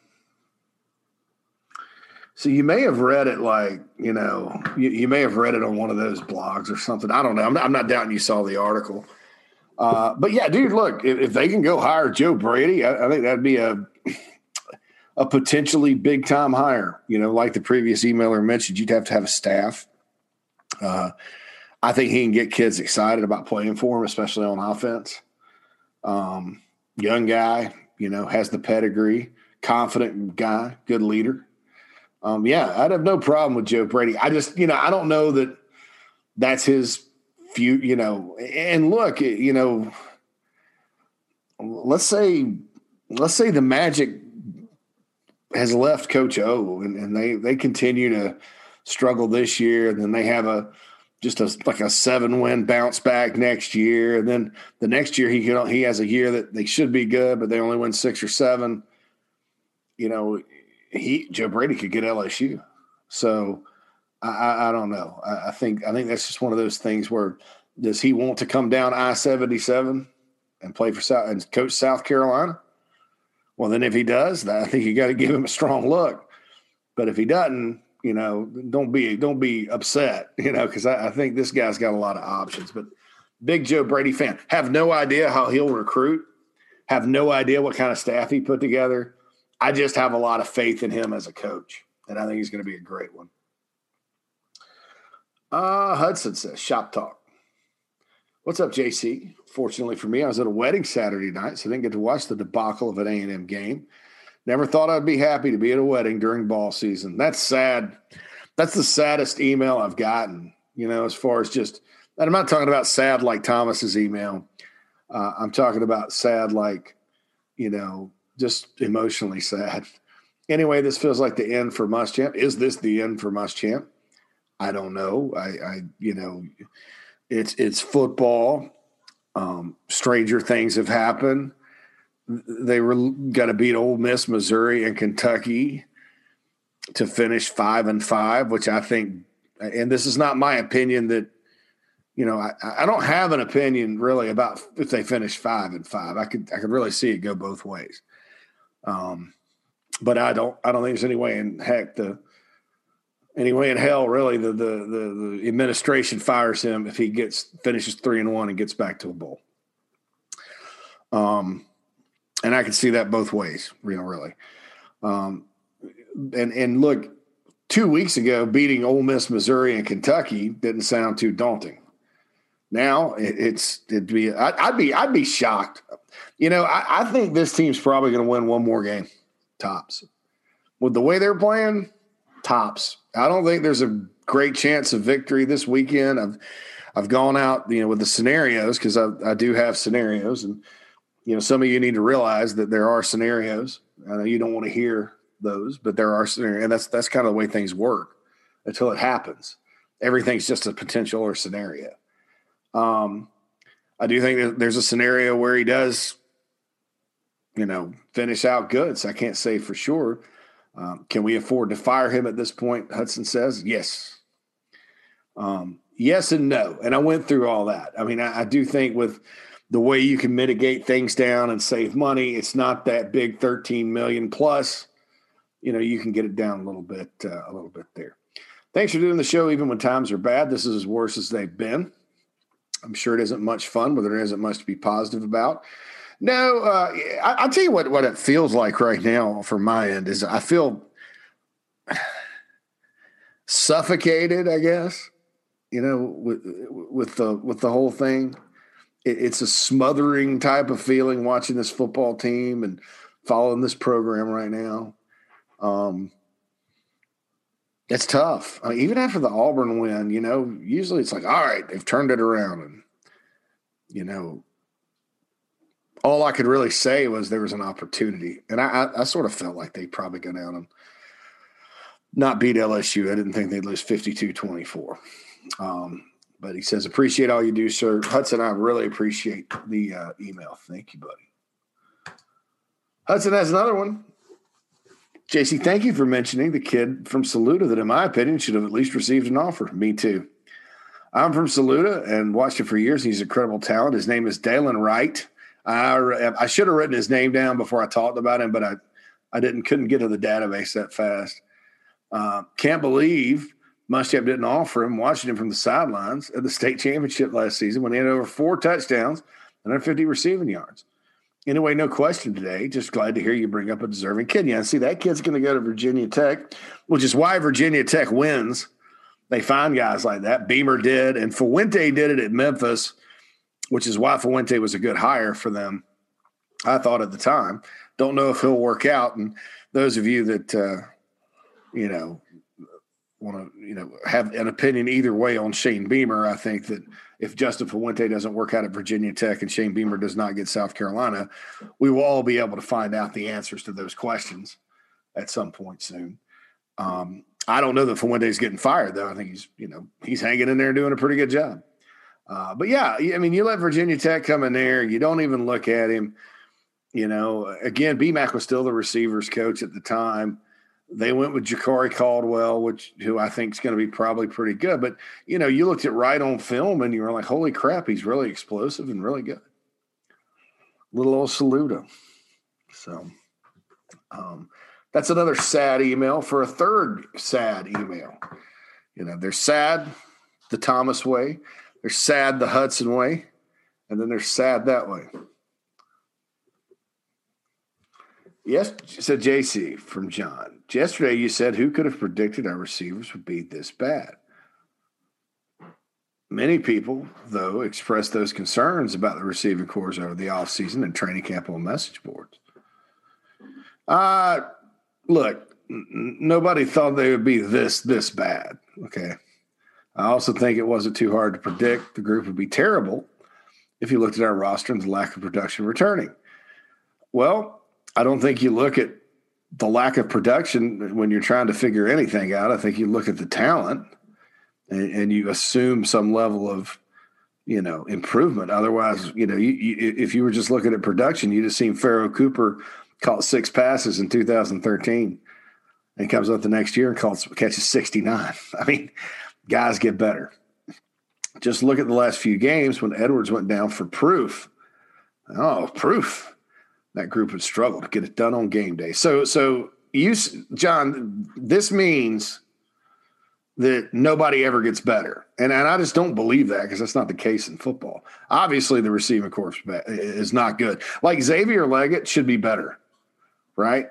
C: So you may have read it like you know you, you may have read it on one of those blogs or something. I don't know. I'm not, I'm not doubting you saw the article. Uh, but yeah, dude, look, if, if, they can go hire Joe Brady, I, I think that'd be a a potentially big time hire. You know, like the previous emailer mentioned, you'd have to have a staff. Uh, I think he can get kids excited about playing for him, especially on offense. Um, young guy, you know, has the pedigree, confident guy, good leader. Um, yeah, I'd have no problem with Joe Brady. I just, you know, I don't know that that's his few, you know, and look, you know, let's say, let's say the magic has left coach O and, and they, they continue to struggle this year. And then they have a, just a like a seven win bounce back next year, and then the next year he can, he has a year that they should be good, but they only win six or seven. You know, he Joe Brady could get LSU, so I, I, I don't know. I, I, think I think that's just one of those things where does he want to come down I seventy seven and play for South and coach South Carolina? Well, then if he does, I think you got to give him a strong look. But if he doesn't, you know, don't be don't be upset, you know, because I, I, think this guy's got a lot of options. But big Joe Brady fan. Have no idea how he'll recruit. Have no idea what kind of staff he put together. I just have a lot of faith in him as a coach, and I think he's going to be a great one. Uh, Hudson says, "Shop talk." What's up, JC? Fortunately for me, I was at a wedding Saturday night, so I didn't get to watch the debacle of an A and M game. Never thought I'd be happy to be at a wedding during ball season. That's sad. That's the saddest email I've gotten, you know, as far as just, and I'm not talking about sad like Thomas's email. Uh, I'm talking about sad like, you know, just emotionally sad. Anyway, this feels like the end for Muschamp. Is this the end for Muschamp? I don't know. I, I you know, it's it's football. Um, stranger things have happened they were going to beat Ole Miss, Missouri, and Kentucky to finish five and five, which I think, and this is not my opinion that, you know, I, I don't have an opinion really about if they finish five and five. I could I could really see it go both ways. Um, but I don't I don't think there's any way in heck the any way in hell really the the the, the administration fires him if he gets finishes three and one and gets back to a bowl. Um, and I can see that both ways, know, really. Um, and and look, two weeks ago, beating Ole Miss, Missouri, and Kentucky didn't sound too daunting. Now it, it's it'd be I, would be I'd be shocked. You know, I, I think this team's probably going to win one more game, tops. With the way they're playing, tops. I don't think there's a great chance of victory this weekend. I've I've gone out, you know, with the scenarios because I, I do have scenarios, and you know, some of you need to realize that there are scenarios. I know you don't want to hear those, but there are scenarios, and that's that's kind of the way things work until it happens. Everything's just a potential or scenario. Um, I do think there's a scenario where he does, you know, finish out good. So I can't say for sure. Um, can we afford to fire him at this point? Hudson says yes. Um, yes and no. And I went through all that. I mean, I, I, do think with the way you can mitigate things down and save money, it's not that big 13 million plus. You know, you can get it down a little bit, uh, a little bit there. Thanks for doing the show, even when times are bad. This is as worse as they've been. I'm sure it isn't much fun, but there isn't much to be positive about. No, uh, I, will tell you what what it feels like right now from my end is I feel suffocated. I guess you know with with the with the whole thing. It, it's a smothering type of feeling watching this football team and following this program right now. Um, it's tough. I mean, even after the Auburn win, you know, usually it's like, all right, they've turned it around, and you know, all I could really say was there was an opportunity, and I, I, I sort of felt like they'd probably go down and not beat LSU. I didn't think they'd lose 52-24. Um, but he says, appreciate all you do, sir. Hudson, I really appreciate the uh, email. Thank you, buddy. Hudson has another one. JC, thank you for mentioning the kid from Saluda that, in my opinion, should have at least received an offer. Me too. I'm from Saluda and watched him for years. He's a credible talent. His name is Dalen Wright. I, I should have written his name down before I talked about him, but I, I didn't couldn't get to the database that fast. Uh, can't believe Muschamp didn't offer him. Watching him from the sidelines at the state championship last season when he had over four touchdowns and 150 receiving yards. Anyway, no question today. Just glad to hear you bring up a deserving kid. Yeah, see that kid's going to go to Virginia Tech, which is why Virginia Tech wins. They find guys like that. Beamer did, and Fuente did it at Memphis which is why Fuente was a good hire for them. I thought at the time. Don't know if he'll work out. And those of you that uh, you know want to you know have an opinion either way on Shane Beamer, I think that if Justin Fuente doesn't work out at Virginia Tech and Shane Beamer does not get South Carolina, we will all be able to find out the answers to those questions at some point soon. Um, I don't know that Fuente's getting fired though. I think he's you know he's hanging in there doing a pretty good job. Uh, but yeah, I mean, you let Virginia Tech come in there, you don't even look at him. You know, again, BMAC was still the receivers coach at the time. They went with Jakari Caldwell, which who I think is going to be probably pretty good. But you know, you looked at Wright on film and you were like, "Holy crap, he's really explosive and really good." Little old Saluda. So, um, that's another sad email for a third sad email. You know, they're sad the Thomas way. They're sad the Hudson way, and then they're sad that way. Yes, said JC from John. Yesterday you said, Who could have predicted our receivers would be this bad? Many people, though, expressed those concerns about the receiving corps over the offseason and training camp on message boards. Uh, look, n- nobody thought they would be this this bad. Okay. I also think it wasn't too hard to predict the group would be terrible if you looked at our roster and the lack of production returning. Well, I don't think you look at the lack of production when you're trying to figure anything out. I think you look at the talent and, and you assume some level of, you know, improvement. Otherwise, you know, you, you, if you were just looking at production, you'd have seen Pharoh Cooper caught six passes in 2013 and comes up the next year and calls, catches 69. I mean, guys get better. Just look at the last few games when Edwards went down for proof. Oh, proof. That group would struggle to get it done on game day. So, so you, John, this means that nobody ever gets better. And, and I just don't believe that because that's not the case in football. Obviously, the receiving corps is not good. Like Xavier Legette should be better, right?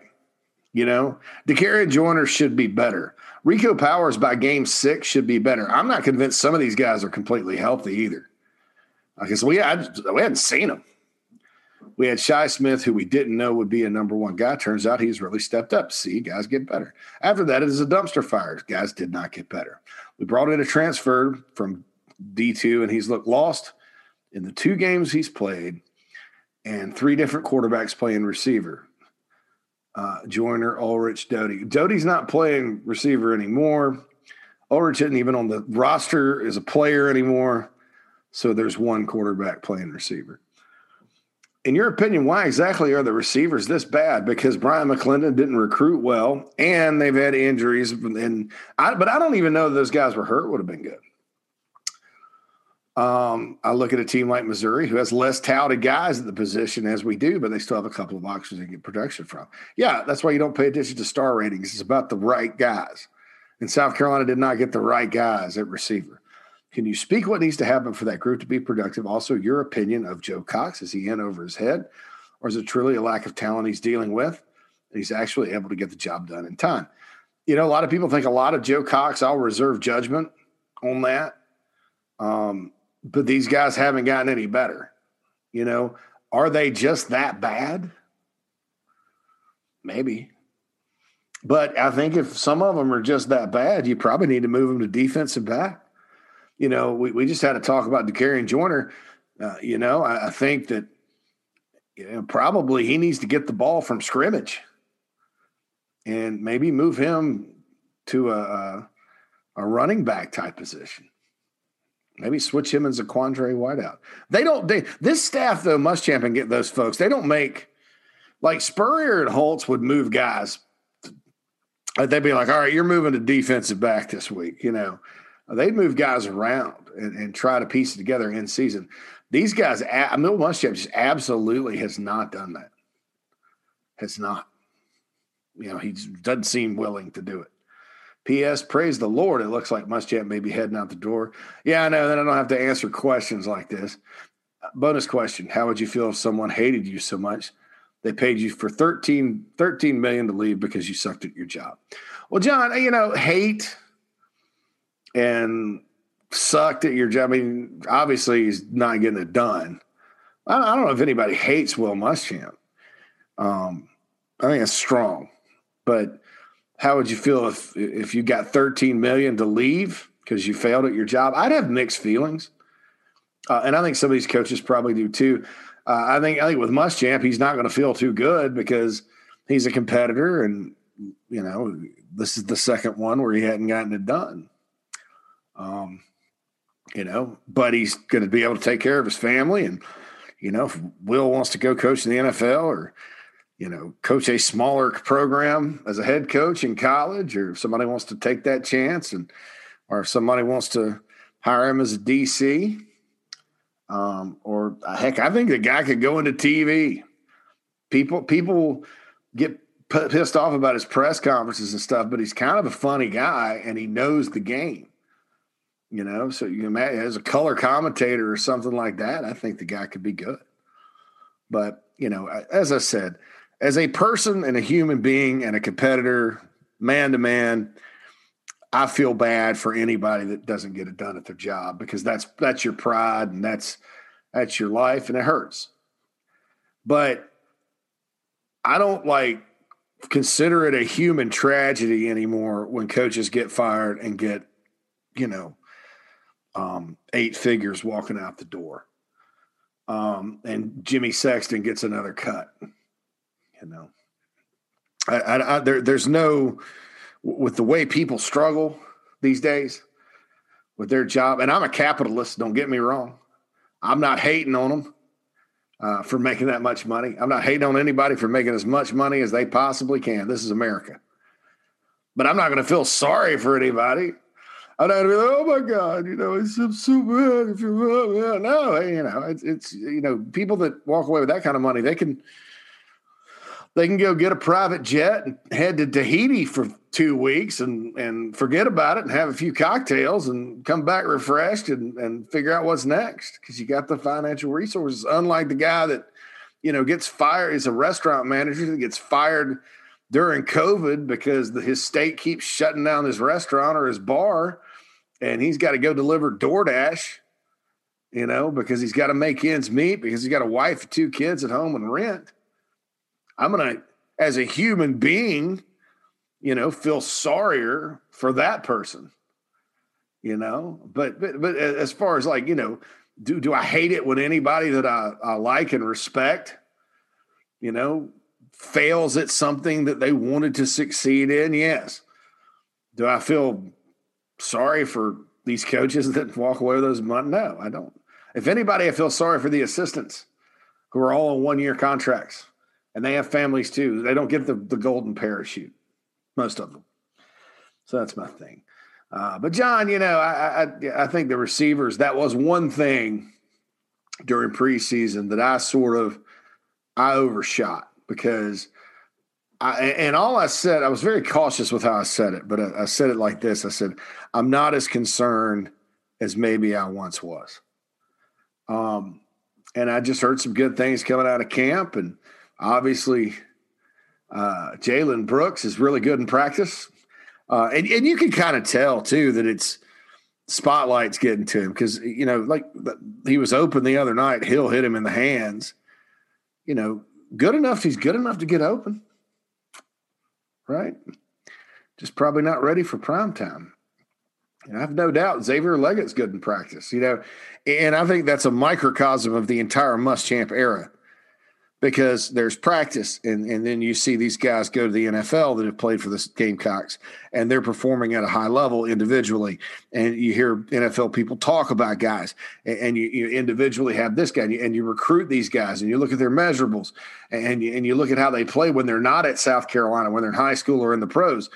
C: You know, Dakereon Joyner should be better. Rico Powers by game six should be better. I'm not convinced some of these guys are completely healthy either. Because we had we hadn't seen them. We had Shi Smith, who we didn't know would be a number one guy. Turns out he's really stepped up. See, guys get better. After that, it is a dumpster fire. Guys did not get better. We brought in a transfer from D2, and he's looked lost in the two games he's played and three different quarterbacks playing receiver. Uh, Urich, Doty. Doty's not playing receiver anymore. Urich isn't even on the roster as a player anymore. So there's one quarterback playing receiver. In your opinion, why exactly are the receivers this bad? Because Bryan McClendon didn't recruit well, and they've had injuries. And I, but I don't even know those guys were hurt. Would have been good. Um, I look at a team like Missouri who has less touted guys at the position as we do, but they still have a couple of options to get production from. Yeah, that's why you don't pay attention to star ratings. It's about the right guys. And South Carolina did not get the right guys at receiver. Can you speak what needs to happen for that group to be productive? Also, your opinion of Joe Cox. Is he in over his head? Or is it truly a lack of talent he's dealing with? And he's actually able to get the job done in time. You know, a lot of people think a lot of Joe Cox. I'll reserve judgment on that. Um, but these guys haven't gotten any better. You know, are they just that bad? Maybe. But I think if some of them are just that bad, you probably need to move them to defensive back. You know, we, we just had to talk about Dakereon Joyner. Uh, you know, I, I, think that you know, probably he needs to get the ball from scrimmage and maybe move him to a, a running back type position. Maybe switch him as a Quandre wideout. They don't. They, this staff though, Muschamp and get those folks. They don't make like Spurrier and Holtz would move guys. They'd be like, "All right, you're moving to defensive back this week." You know, they'd move guys around and, and try to piece it together in season. These guys, I Mill Muschamp just absolutely has not done that. Has not. You know, he doesn't seem willing to do it. P.S. Praise the Lord. It looks like Muschamp may be heading out the door. Yeah, I know. Then I don't have to answer questions like this. Bonus question How would you feel if someone hated you so much they paid you for 13, 13 million to leave because you sucked at your job? Well, John, you know, hate and sucked at your job. I mean, obviously, he's not getting it done. I don't know if anybody hates Will Muschamp. Um, I think it's strong, but how would you feel if if you got 13 million to leave because you failed at your job? I'd have mixed feelings, uh, and I think some of these coaches probably do too. Uh, I think I think with Muschamp, he's not going to feel too good because he's a competitor, and you know this is the second one where he hadn't gotten it done. Um, you know, but he's going to be able to take care of his family, and you know, if Will wants to go coach in the NFL or you know, coach a smaller program as a head coach in college, or if somebody wants to take that chance, and or if somebody wants to hire him as a DC, um, or heck, I think the guy could go into TV. People people get pissed off about his press conferences and stuff, but he's kind of a funny guy, and he knows the game. You know, so you imagine as a color commentator or something like that. I think the guy could be good. But you know, as I said as a person and a human being and a competitor, man to man, I feel bad for anybody that doesn't get it done at their job because that's that's your pride and that's that's your life and it hurts. But I don't like consider it a human tragedy anymore when coaches get fired and get, you know, um, eight figures walking out the door. Um, and Jimmy Sexton gets another cut. You know, I, I, I, there, there's no with the way people struggle these days with their job. And I'm a capitalist. Don't get me wrong. I'm not hating on them uh, for making that much money. I'm not hating on anybody for making as much money as they possibly can. This is America. But I'm not going to feel sorry for anybody. I'm not going to be like, oh my God, you know, it's so bad if you're no, you know, it's, it's you know, people that walk away with that kind of money, they can they can go get a private jet and head to Tahiti for two weeks and and forget about it and have a few cocktails and come back refreshed and, and figure out what's next because you got the financial resources. Unlike the guy that, you know, gets fired, is a restaurant manager that gets fired during COVID because the, his state keeps shutting down his restaurant or his bar and he's got to go deliver DoorDash, you know, because he's got to make ends meet because he's got a wife two kids at home and rent I'm going to, as a human being, you know, feel sorrier for that person. you know. But but but as far as like you know, do do I hate it when anybody that I, I like and respect, you know, fails at something that they wanted to succeed in? Yes. Do I feel sorry for these coaches that walk away with those money? No, I don't. If anybody, I feel sorry for the assistants who are all on one year contracts and they have families too. They don't get the, the golden parachute, most of them. So that's my thing. Uh, but John, you know, I, I I think the receivers that was one thing during preseason that I sort of I overshot because I and all I said I was very cautious with how I said it, but I, I said it like this: I said I'm not as concerned as maybe I once was. Um, and I just heard some good things coming out of camp, and obviously uh, Jalen Brooks is really good in practice. Uh, and, and you can kind of tell too that it's spotlight's getting to him because you know, like he was open the other night. Hill hit him in the hands. You know, good enough. He's good enough to get open, right? Just probably not ready for prime time. And I have no doubt Xavier Legette's good in practice. You know, and I think that's a microcosm of the entire Muschamp era because there's practice and, and then you see these guys go to the NFL that have played for the Gamecocks and they're performing at a high level individually. And you hear NFL people talk about guys and, and you, you, individually have this guy and you, and you, recruit these guys and you look at their measurables and you, and you look at how they play when they're not at South Carolina when they're in high school or in the pros.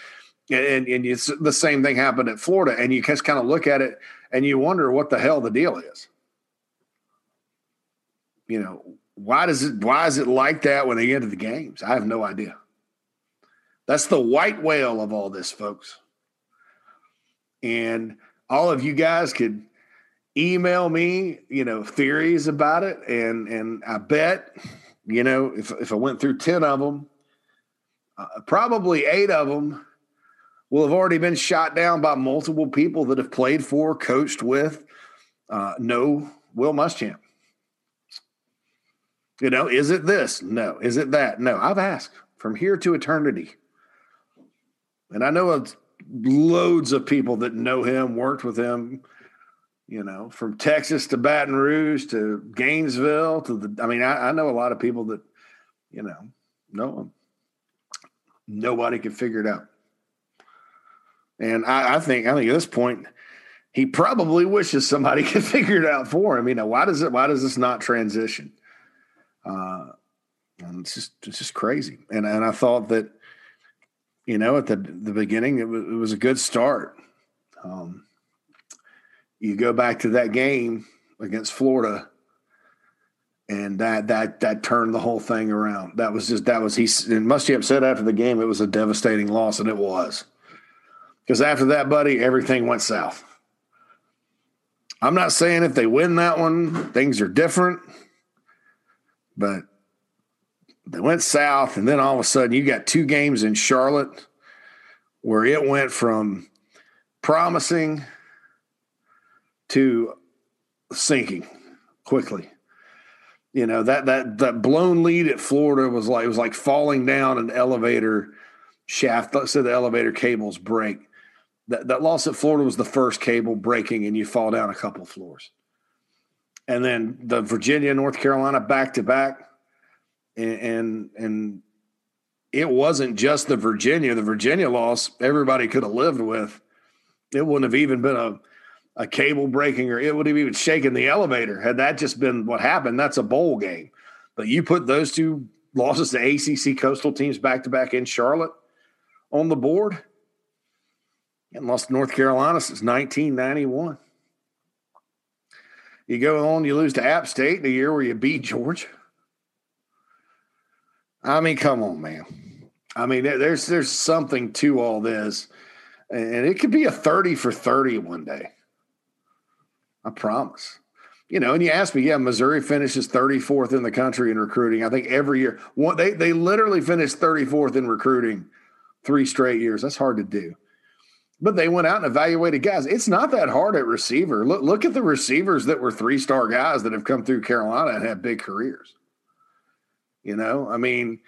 C: And, and it's the same thing happened at Florida and you just kind of look at it and you wonder what the hell the deal is. You know why does it why is it like that when they get to the games? I have no idea. That's the white whale of all this, folks. And all of you guys could email me, you know, theories about it. And and I bet, you know, if if I went through 10 of them, uh, probably eight of them will have already been shot down by multiple people that have played for, coached with, uh, no Will Muschamp. You know, is it this? No. Is it that? No. I've asked from here to eternity. And I know of loads of people that know him, worked with him, you know, from Texas to Baton Rouge to Gainesville to the, I mean, I, I know a lot of people that, you know, know him. Nobody can figure it out. And I, I think, I think at this point, he probably wishes somebody could figure it out for him. You know, why does it, why does this not transition? Uh, and it's just it's just crazy. And and I thought that, you know, at the the beginning it was, it was a good start. Um, you go back to that game against Florida, and that that that turned the whole thing around. That was just that was he and Muschamp said after the game it was a devastating loss, and it was because after that, buddy, everything went south. I'm not saying if they win that one, things are different. But they went south, and then all of a sudden you got two games in Charlotte where it went from promising to sinking quickly. You know that that that blown lead at Florida was like it was like falling down an elevator shaft. Let's say the elevator cables break. That that loss at Florida was the first cable breaking, and you fall down a couple floors and then the Virginia, North Carolina back to back, and and it wasn't just the Virginia. The Virginia loss, everybody could have lived with. It wouldn't have even been a a cable breaking, or it would have even shaken the elevator had that just been what happened. That's a bowl game, but you put those two losses to ACC coastal teams back to back in Charlotte on the board, and lost North Carolina since 1991. You go on, you lose to App State in the year where you beat Georgia. I mean, come on, man. I mean, there's there's something to all this, and it could be a thirty for thirty one day. I promise. You know, and you ask me, yeah, Missouri finishes 34th in the country in recruiting. I think every year, one, they they literally finished 34th in recruiting three straight years. That's hard to do. But they went out and evaluated guys. It's not that hard at receiver. Look, look at the receivers that were three star guys that have come through Carolina and had big careers. You know, I mean,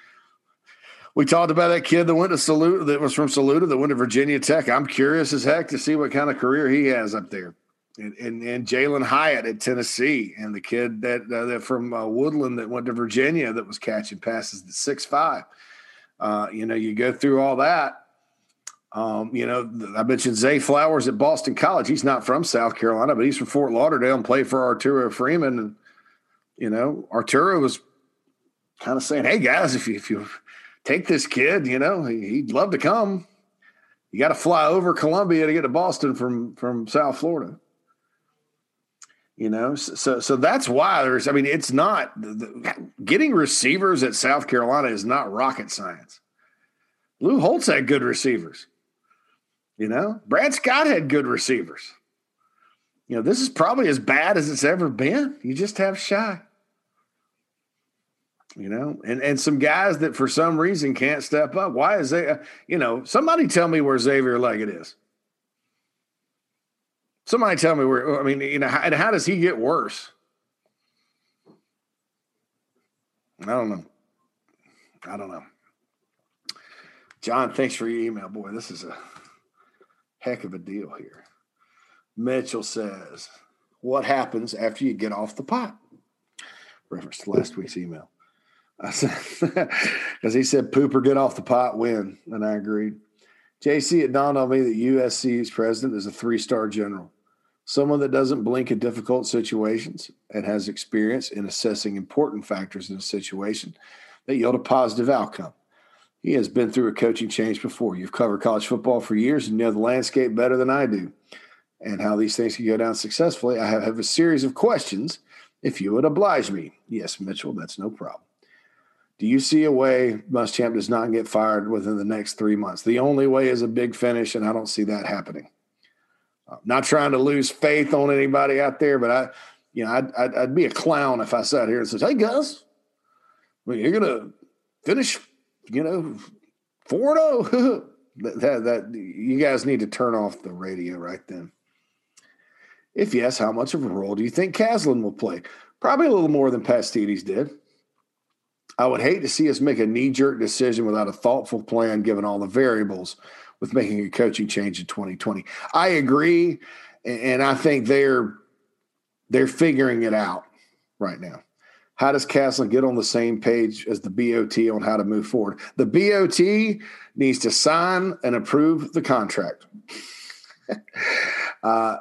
C: We talked about that kid that went to Saluda, that was from Saluda, that went to Virginia Tech. I'm curious as heck to see what kind of career he has up there. And, and, and Jalin Hyatt at Tennessee, and the kid that uh, that from uh, Woodland that went to Virginia that was catching passes at six five. Uh, you know, you go through all that. Um, you know, I mentioned Zay Flowers at Boston College. He's not from South Carolina, but he's from Fort Lauderdale and played for Arturo Freeman. And you know, Arturo was kind of saying, "Hey guys, if you if you take this kid, you know, he'd love to come. You got to fly over Columbia to get to Boston from from South Florida." You know, so so that's why there's. I mean, it's not the, getting receivers at South Carolina is not rocket science. Lou Holtz had good receivers. You know, Brad Scott had good receivers. You know, this is probably as bad as it's ever been. You just have Shi. You know, and and some guys that for some reason can't step up. Why is they? You know, somebody tell me where Xavier Legette is. Somebody tell me where. I mean, you know, and how does he get worse? I don't know. I don't know. John, thanks for your email. Boy, this is a heck of a deal here. Mitchell says, What happens after you get off the pot? Reference to last week's email. I said, because he said, Pooper, get off the pot, win. And I agreed. JC, it dawned on me that USC's president is a three star general, someone that doesn't blink at difficult situations and has experience in assessing important factors in a situation that yield a positive outcome. He has been through a coaching change before. You've covered college football for years and know the landscape better than I do and how these things can go down successfully. I have, a series of questions if you would oblige me. Yes, Mitchell, that's no problem. Do you see a way Muschamp does not get fired within the next three months? The only way is a big finish, and I don't see that happening. I'm not trying to lose faith on anybody out there, but I, you know, I'd, I'd, I'd be a clown if I sat here and said, "Hey, guys, well, you're gonna finish, you know, four zero." Oh. that, that that you guys need to turn off the radio right then. If yes, how much of a role do you think Caslen will play? Probably a little more than Pastides did. I would hate to see us make a knee jerk decision without a thoughtful plan, given all the variables with making a coaching change in 2020. I agree, and I think they're they're figuring it out right now. How does Caslen get on the same page as the BOT on how to move forward? The BOT needs to sign and approve the contract. uh,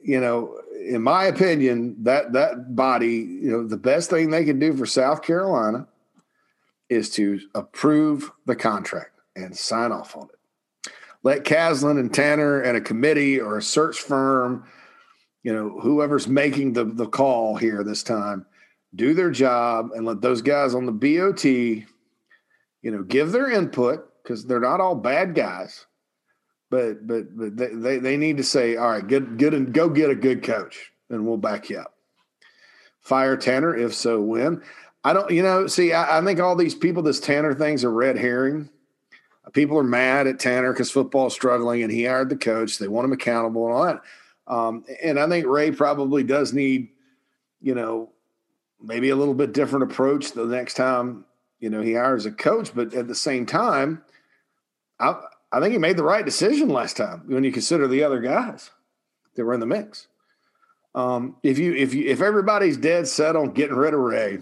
C: you know, in my opinion, that that body, you know, the best thing they can do for South Carolina is to approve the contract and sign off on it. Let Caslen and Tanner and a committee or a search firm, you know, whoever's making the, the call here this time, do their job and let those guys on the BOT, you know, give their input because they're not all bad guys. But but but they, they, they need to say, all right, good good and go get a good coach and we'll back you up. Fire Tanner, if so, when. I don't, you know, see, I, I think all these people, this Tanner thing's a red herring. People are mad at Tanner because football is struggling and he hired the coach. They want him accountable and all that. Um, and I think Ray probably does need, you know, maybe a little bit different approach the next time, you know, he hires a coach. But at the same time, I, I think he made the right decision last time when you consider the other guys that were in the mix. Um, if you if you if everybody's dead set on getting rid of Ray,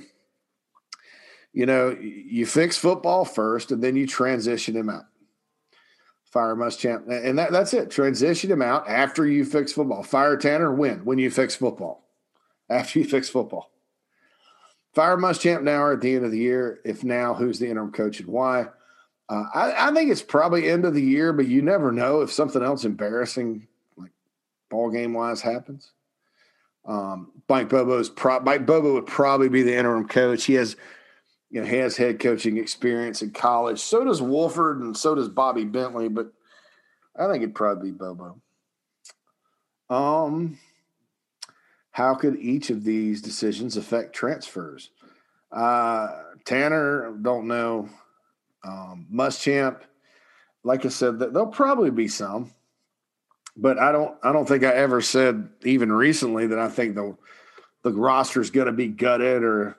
C: you know, you fix football first and then you transition him out. Fire must Muschamp, and that, that's it. Transition him out after you fix football. Fire Tanner, win when you fix football. After you fix football. Fire Muschamp now or at the end of the year. If now, who's the interim coach and why? Uh, I, I, think it's probably end of the year, but you never know if something else embarrassing, like ball game wise, happens. Um, Mike Bobo's pro- Mike Bobo would probably be the interim coach. He has you know, has head coaching experience in college. So does Wolford and so does Bobby Bentley, but I think it'd probably be Bobo. Um, how could each of these decisions affect transfers? Uh, Tanner, don't know. Um, Muschamp, like I said, there'll probably be some, but I don't. I don't think I ever said even recently that I think the the roster is going to be gutted or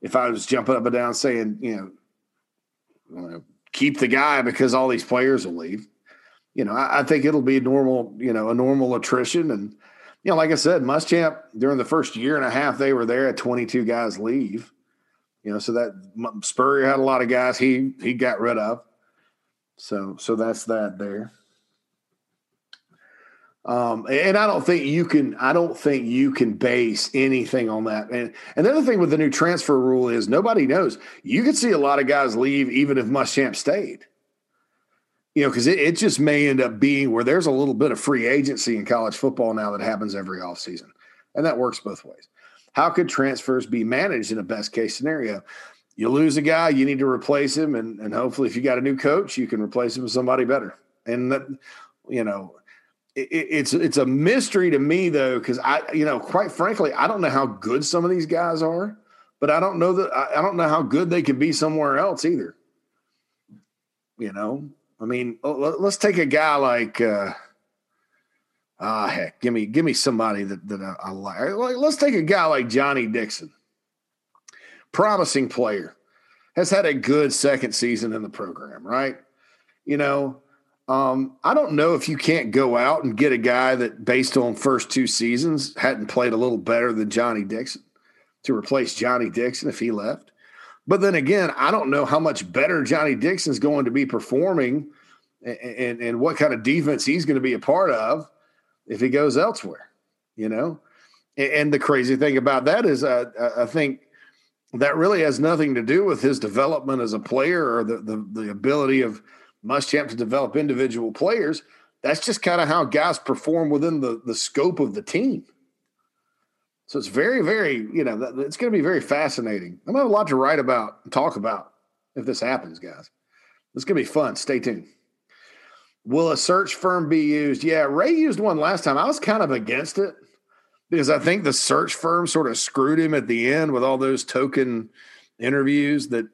C: if I was jumping up and down saying, you know, keep the guy because all these players will leave. You know, I, I, think it'll be normal, you know, a normal attrition. And, you know, like I said, Muschamp during the first year and a half they were there, at 22 guys leave. You know, so that Spurrier had a lot of guys he he got rid of. So so that's that there. Um, and I don't think you can. I don't think you can base anything on that. And another thing with the new transfer rule is nobody knows. You could see a lot of guys leave even if Muschamp stayed. You know, because it, it just may end up being where there's a little bit of free agency in college football now that happens every offseason. and that works both ways. How could transfers be managed in a best case scenario? You lose a guy, you need to replace him, and and hopefully, if you got a new coach, you can replace him with somebody better. And that, you know, it, it's it's a mystery to me though because I you know quite frankly I don't know how good some of these guys are, but I don't know that I, I don't know how good they could be somewhere else either. You know, I mean, let's take a guy like. Uh, Ah, heck, give me give me somebody that that I, I like. Let's take a guy like Johnny Dixon, promising player, has had a good second season in the program, right? You know, um, I don't know if you can't go out and get a guy that, based on first two seasons, hadn't played a little better than Johnny Dixon to replace Johnny Dixon if he left. But then again, I don't know how much better Johnny Dixon's going to be performing and, and, and what kind of defense he's going to be a part of if he goes elsewhere, you know? And, and the crazy thing about that is, uh, I think that really has nothing to do with his development as a player or the, the, the ability of – Muschamp to develop individual players. That's just kind of how guys perform within the, the scope of the team. So it's very, very, you know, it's going to be very fascinating. I'm going to have a lot to write about and talk about if this happens, guys. It's going to be fun. Stay tuned. Will a search firm be used? Yeah, Ray used one last time. I was kind of against it because I think the search firm sort of screwed him at the end with all those token interviews that,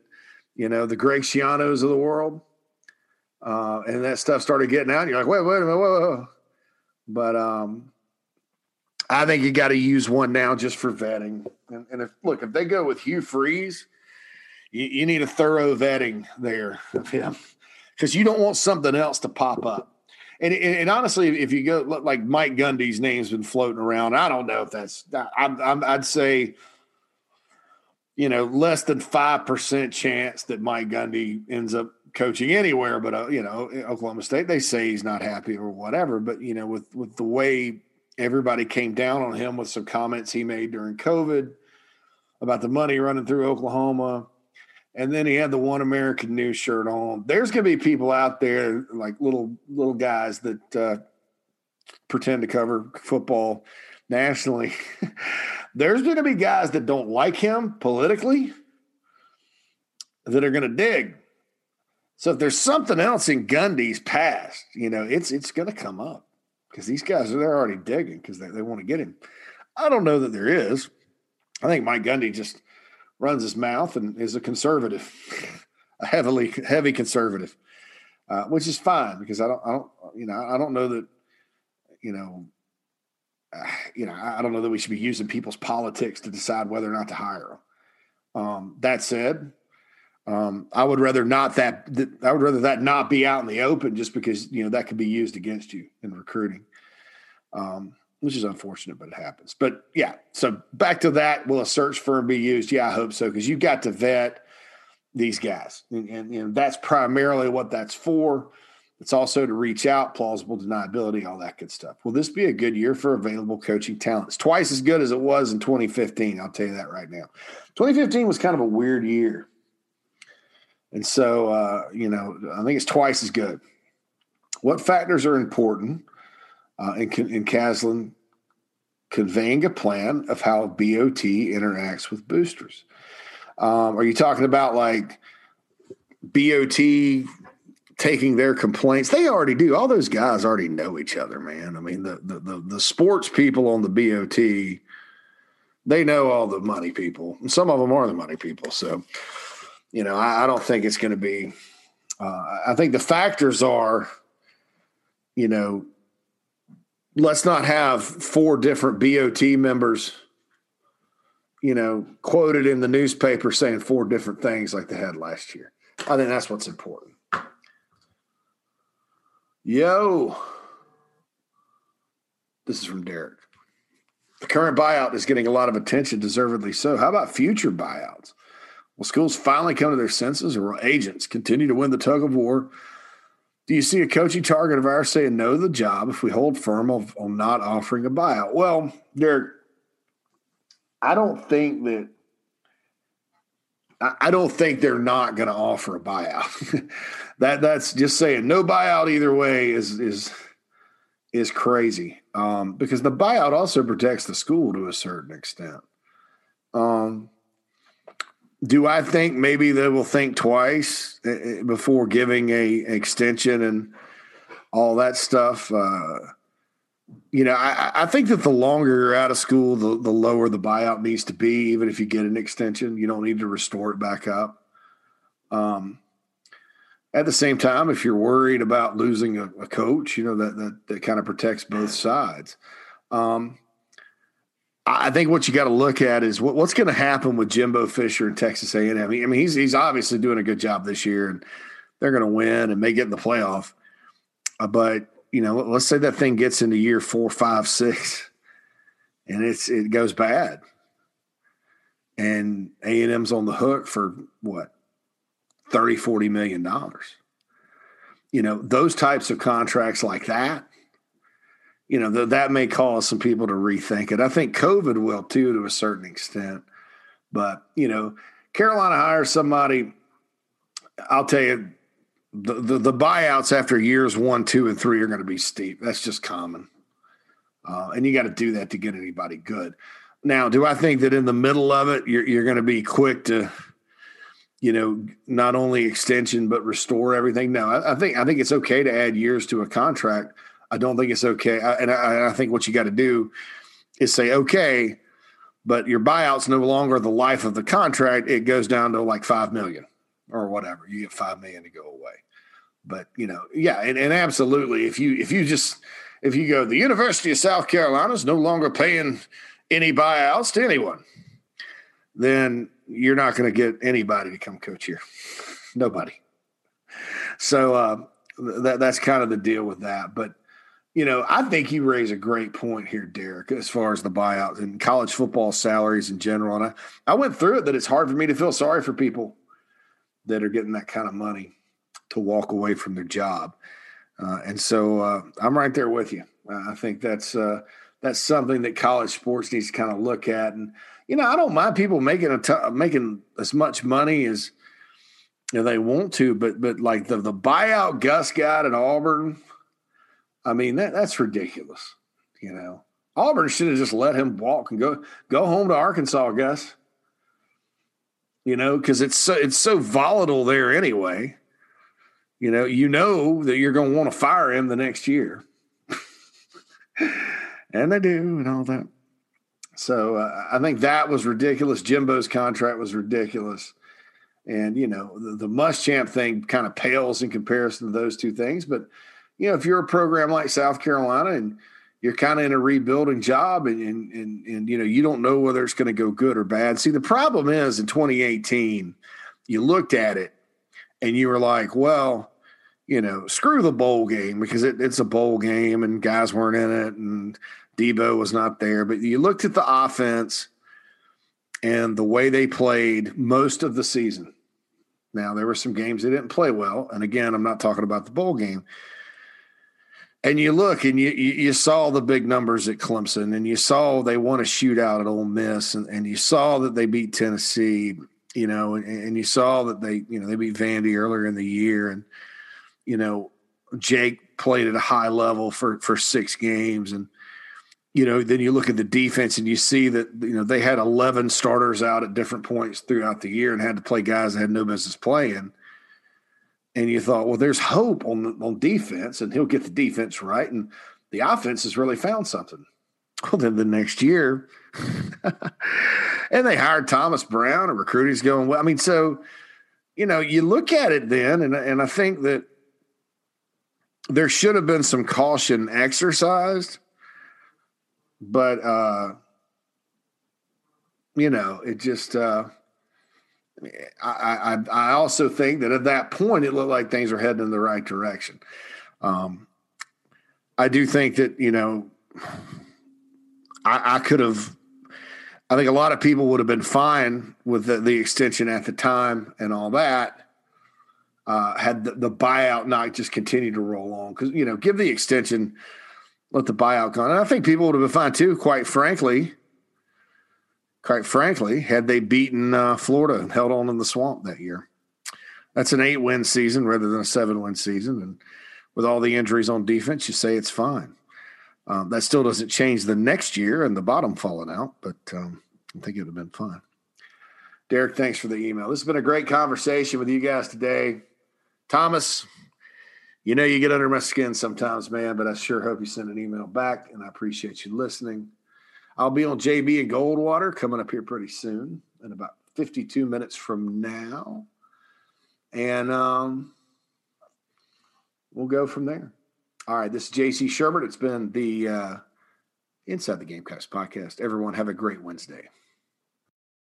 C: you know, the Greg Schianos of the world. Uh, and that stuff started getting out. You're like, wait, wait minute, whoa, whoa. But um, I think you got to use one now just for vetting. And, and, if look, if they go with Hugh Freeze, you, you need a thorough vetting there of him because you don't want something else to pop up. And, and, and, honestly, if you go like Mike Gundy's name's been floating around, I don't know if that's. I'm, I'm, I'd say, you know, less than five percent chance that Mike Gundy ends up coaching anywhere, but uh, you know, Oklahoma State, they say he's not happy or whatever. But you know, with with the way everybody came down on him with some comments he made during COVID about the money running through Oklahoma, and then he had the One American News shirt on. There's going to be people out there like little little guys that uh, pretend to cover football nationally. There's going to be guys that don't like him politically that are going to dig so if there's something else in Gundy's past, you know, it's it's going to come up because these guys are they're already digging because they, they want to get him. I don't know that there is. I think Mike Gundy just runs his mouth and is a conservative, a heavily heavy conservative, uh, which is fine because I don't I don't you know I don't know that you know uh, you know I don't know that we should be using people's politics to decide whether or not to hire them. Um, that said, um, I would rather not that, that I would rather that not be out in the open just because you know that could be used against you in recruiting, um, which is unfortunate, but it happens. But yeah, so back to that. Will a search firm be used? Yeah, I hope so because you've got to vet these guys, and, and, and that's primarily what that's for. It's also to reach out, plausible deniability, all that good stuff. Will this be a good year for available coaching talent? It's twice as good as it was in 2015. I'll tell you that right now. 2015 was kind of a weird year and so, uh, you know, I think it's twice as good. What factors are important uh, in, in Caslen conveying a plan of how BOT interacts with boosters? Um, are you talking about like BOT taking their complaints? They already do. All those guys already know each other, man. I mean, the the the, the sports people on the BOT, they know all the money people, and some of them are the money people. So you know, I, I don't think it's going to be. Uh, I think the factors are, you know, let's not have four different BOT members, you know, quoted in the newspaper saying four different things like they had last year. I think that's what's important. Yo, this is from Derek. The current buyout is getting a lot of attention, deservedly so. How about future buyouts? Will schools finally come to their senses, or will agents continue to win the tug of war? Do you see a coaching target of ours saying no to the job if we hold firm on, on not offering a buyout? Well, Derek, I don't think that I don't think they're not going to offer a buyout. that that's just saying no buyout either way is is is crazy um, because the buyout also protects the school to a certain extent. Um, do I think maybe they will think twice eh, eh, before giving a extension and all that stuff? Uh, you know, I, I, think that the longer you're out of school, the, the lower the buyout needs to be. Even if you get an extension, you don't need to restore it back up. Um, at the same time, if you're worried about losing a, a coach, you know that that, that kind of protects both sides. Um, I think what you got to look at is what, what's going to happen with Jimbo Fisher and Texas A&M. I mean, he's he's obviously doing a good job this year, and they're going to win and may get in the playoff. Uh, but you know, let's say that thing gets into year four, five, six, and it's it goes bad, and A&M's on the hook for what 30, 40 million dollars. You know, those types of contracts like that you know, th- that may cause some people to rethink it. I think COVID will too, to a certain extent. But, you know, Carolina hires somebody, I'll tell you, the, the, the buyouts after years one, two, and three are going to be steep. That's just common. Uh, and you got to do that to get anybody good. Now, do I think that in the middle of it, you're, you're going to be quick to, you know, not only extension but restore everything? No, I, I think I think it's okay to add years to a contract I don't think it's okay. I, and I, I think what you got to do is say, okay, but your buyout's no longer the life of the contract. It goes down to like five million or whatever. You get five million to go away. But you know, yeah, and, and absolutely, if you if you just if you go, the University of South Carolina is no longer paying any buyouts to anyone, then you're not going to get anybody to come coach here. Nobody. So uh, that that's kind of the deal with that. But you know, I think you raise a great point here, Derek, as far as the buyouts and college football salaries in general. And I, I went through it that it's hard for me to feel sorry for people that are getting that kind of money to walk away from their job. Uh, and so uh, I'm right there with you. Uh, I think that's uh, that's something that college sports needs to kind of look at. And you know, I don't mind people making a t- making as much money as you know, they want to, but but like the the buyout Gus got at Auburn I mean, that that's ridiculous. You know, Auburn should have just let him walk and go go home to Arkansas, Gus. You know, because it's so it's so volatile there anyway. You know, you know that you're going to want to fire him the next year, and they do, and all that. So uh, I think that was ridiculous. Jimbo's contract was ridiculous. And, you know, the, the Muschamp thing kind of pales in comparison to those two things. But you know, if you're a program like South Carolina and you're kind of in a rebuilding job and, and, and, and, you know, you don't know whether it's going to go good or bad. See, the problem is in 2018, you looked at it and you were like, well, you know, screw the bowl game because it, it's a bowl game and guys weren't in it and Deebo was not there. But you looked at the offense and the way they played most of the season. Now, there were some games they didn't play well. And again, I'm not talking about the bowl game, and you look and you, you saw the big numbers at Clemson, and you saw they won a shootout at Ole Miss, and, and you saw that they beat Tennessee, you know, and, and you saw that they you know they beat Vandy earlier in the year, and you know Jake played at a high level for for six games, and you know then you look at the defense and you see that you know they had 11 starters out at different points throughout the year and had to play guys that had no business playing and you thought, well, there's hope on on defense, and he'll get the defense right, and the offense has really found something. Well, then the next year, and they hired Thomas Brown, and recruiting's going well. I mean, so you know, you look at it then, and and I think that there should have been some caution exercised, but uh, you know, it just uh, I, I, I also think that at that point it looked like things were heading in the right direction. Um, I do think that you know I, I could have. I think a lot of people would have been fine with the, the extension at the time and all that. Uh, had the, the, buyout not just continued to roll on because you know give the extension, let the buyout go. And I think people would have been fine too. Quite frankly, quite frankly, had they beaten uh, Florida and held on in the swamp that year. That's an eight win season rather than a seven win season. And with all the injuries on defense, you say it's fine. Um, that still doesn't change the next year and the bottom falling out, but um, I think it would have been fine. Derek, thanks for the email. This has been a great conversation with you guys today. Thomas, you know you get under my skin sometimes, man, but I sure hope you send an email back, and I appreciate you listening. I'll be on JB and Goldwater coming up here pretty soon in about 52 minutes from now. And um, we'll go from there. All right, this is JC Shurburtt. It's been the uh, Inside the Gamecocks podcast. Everyone, have a great Wednesday.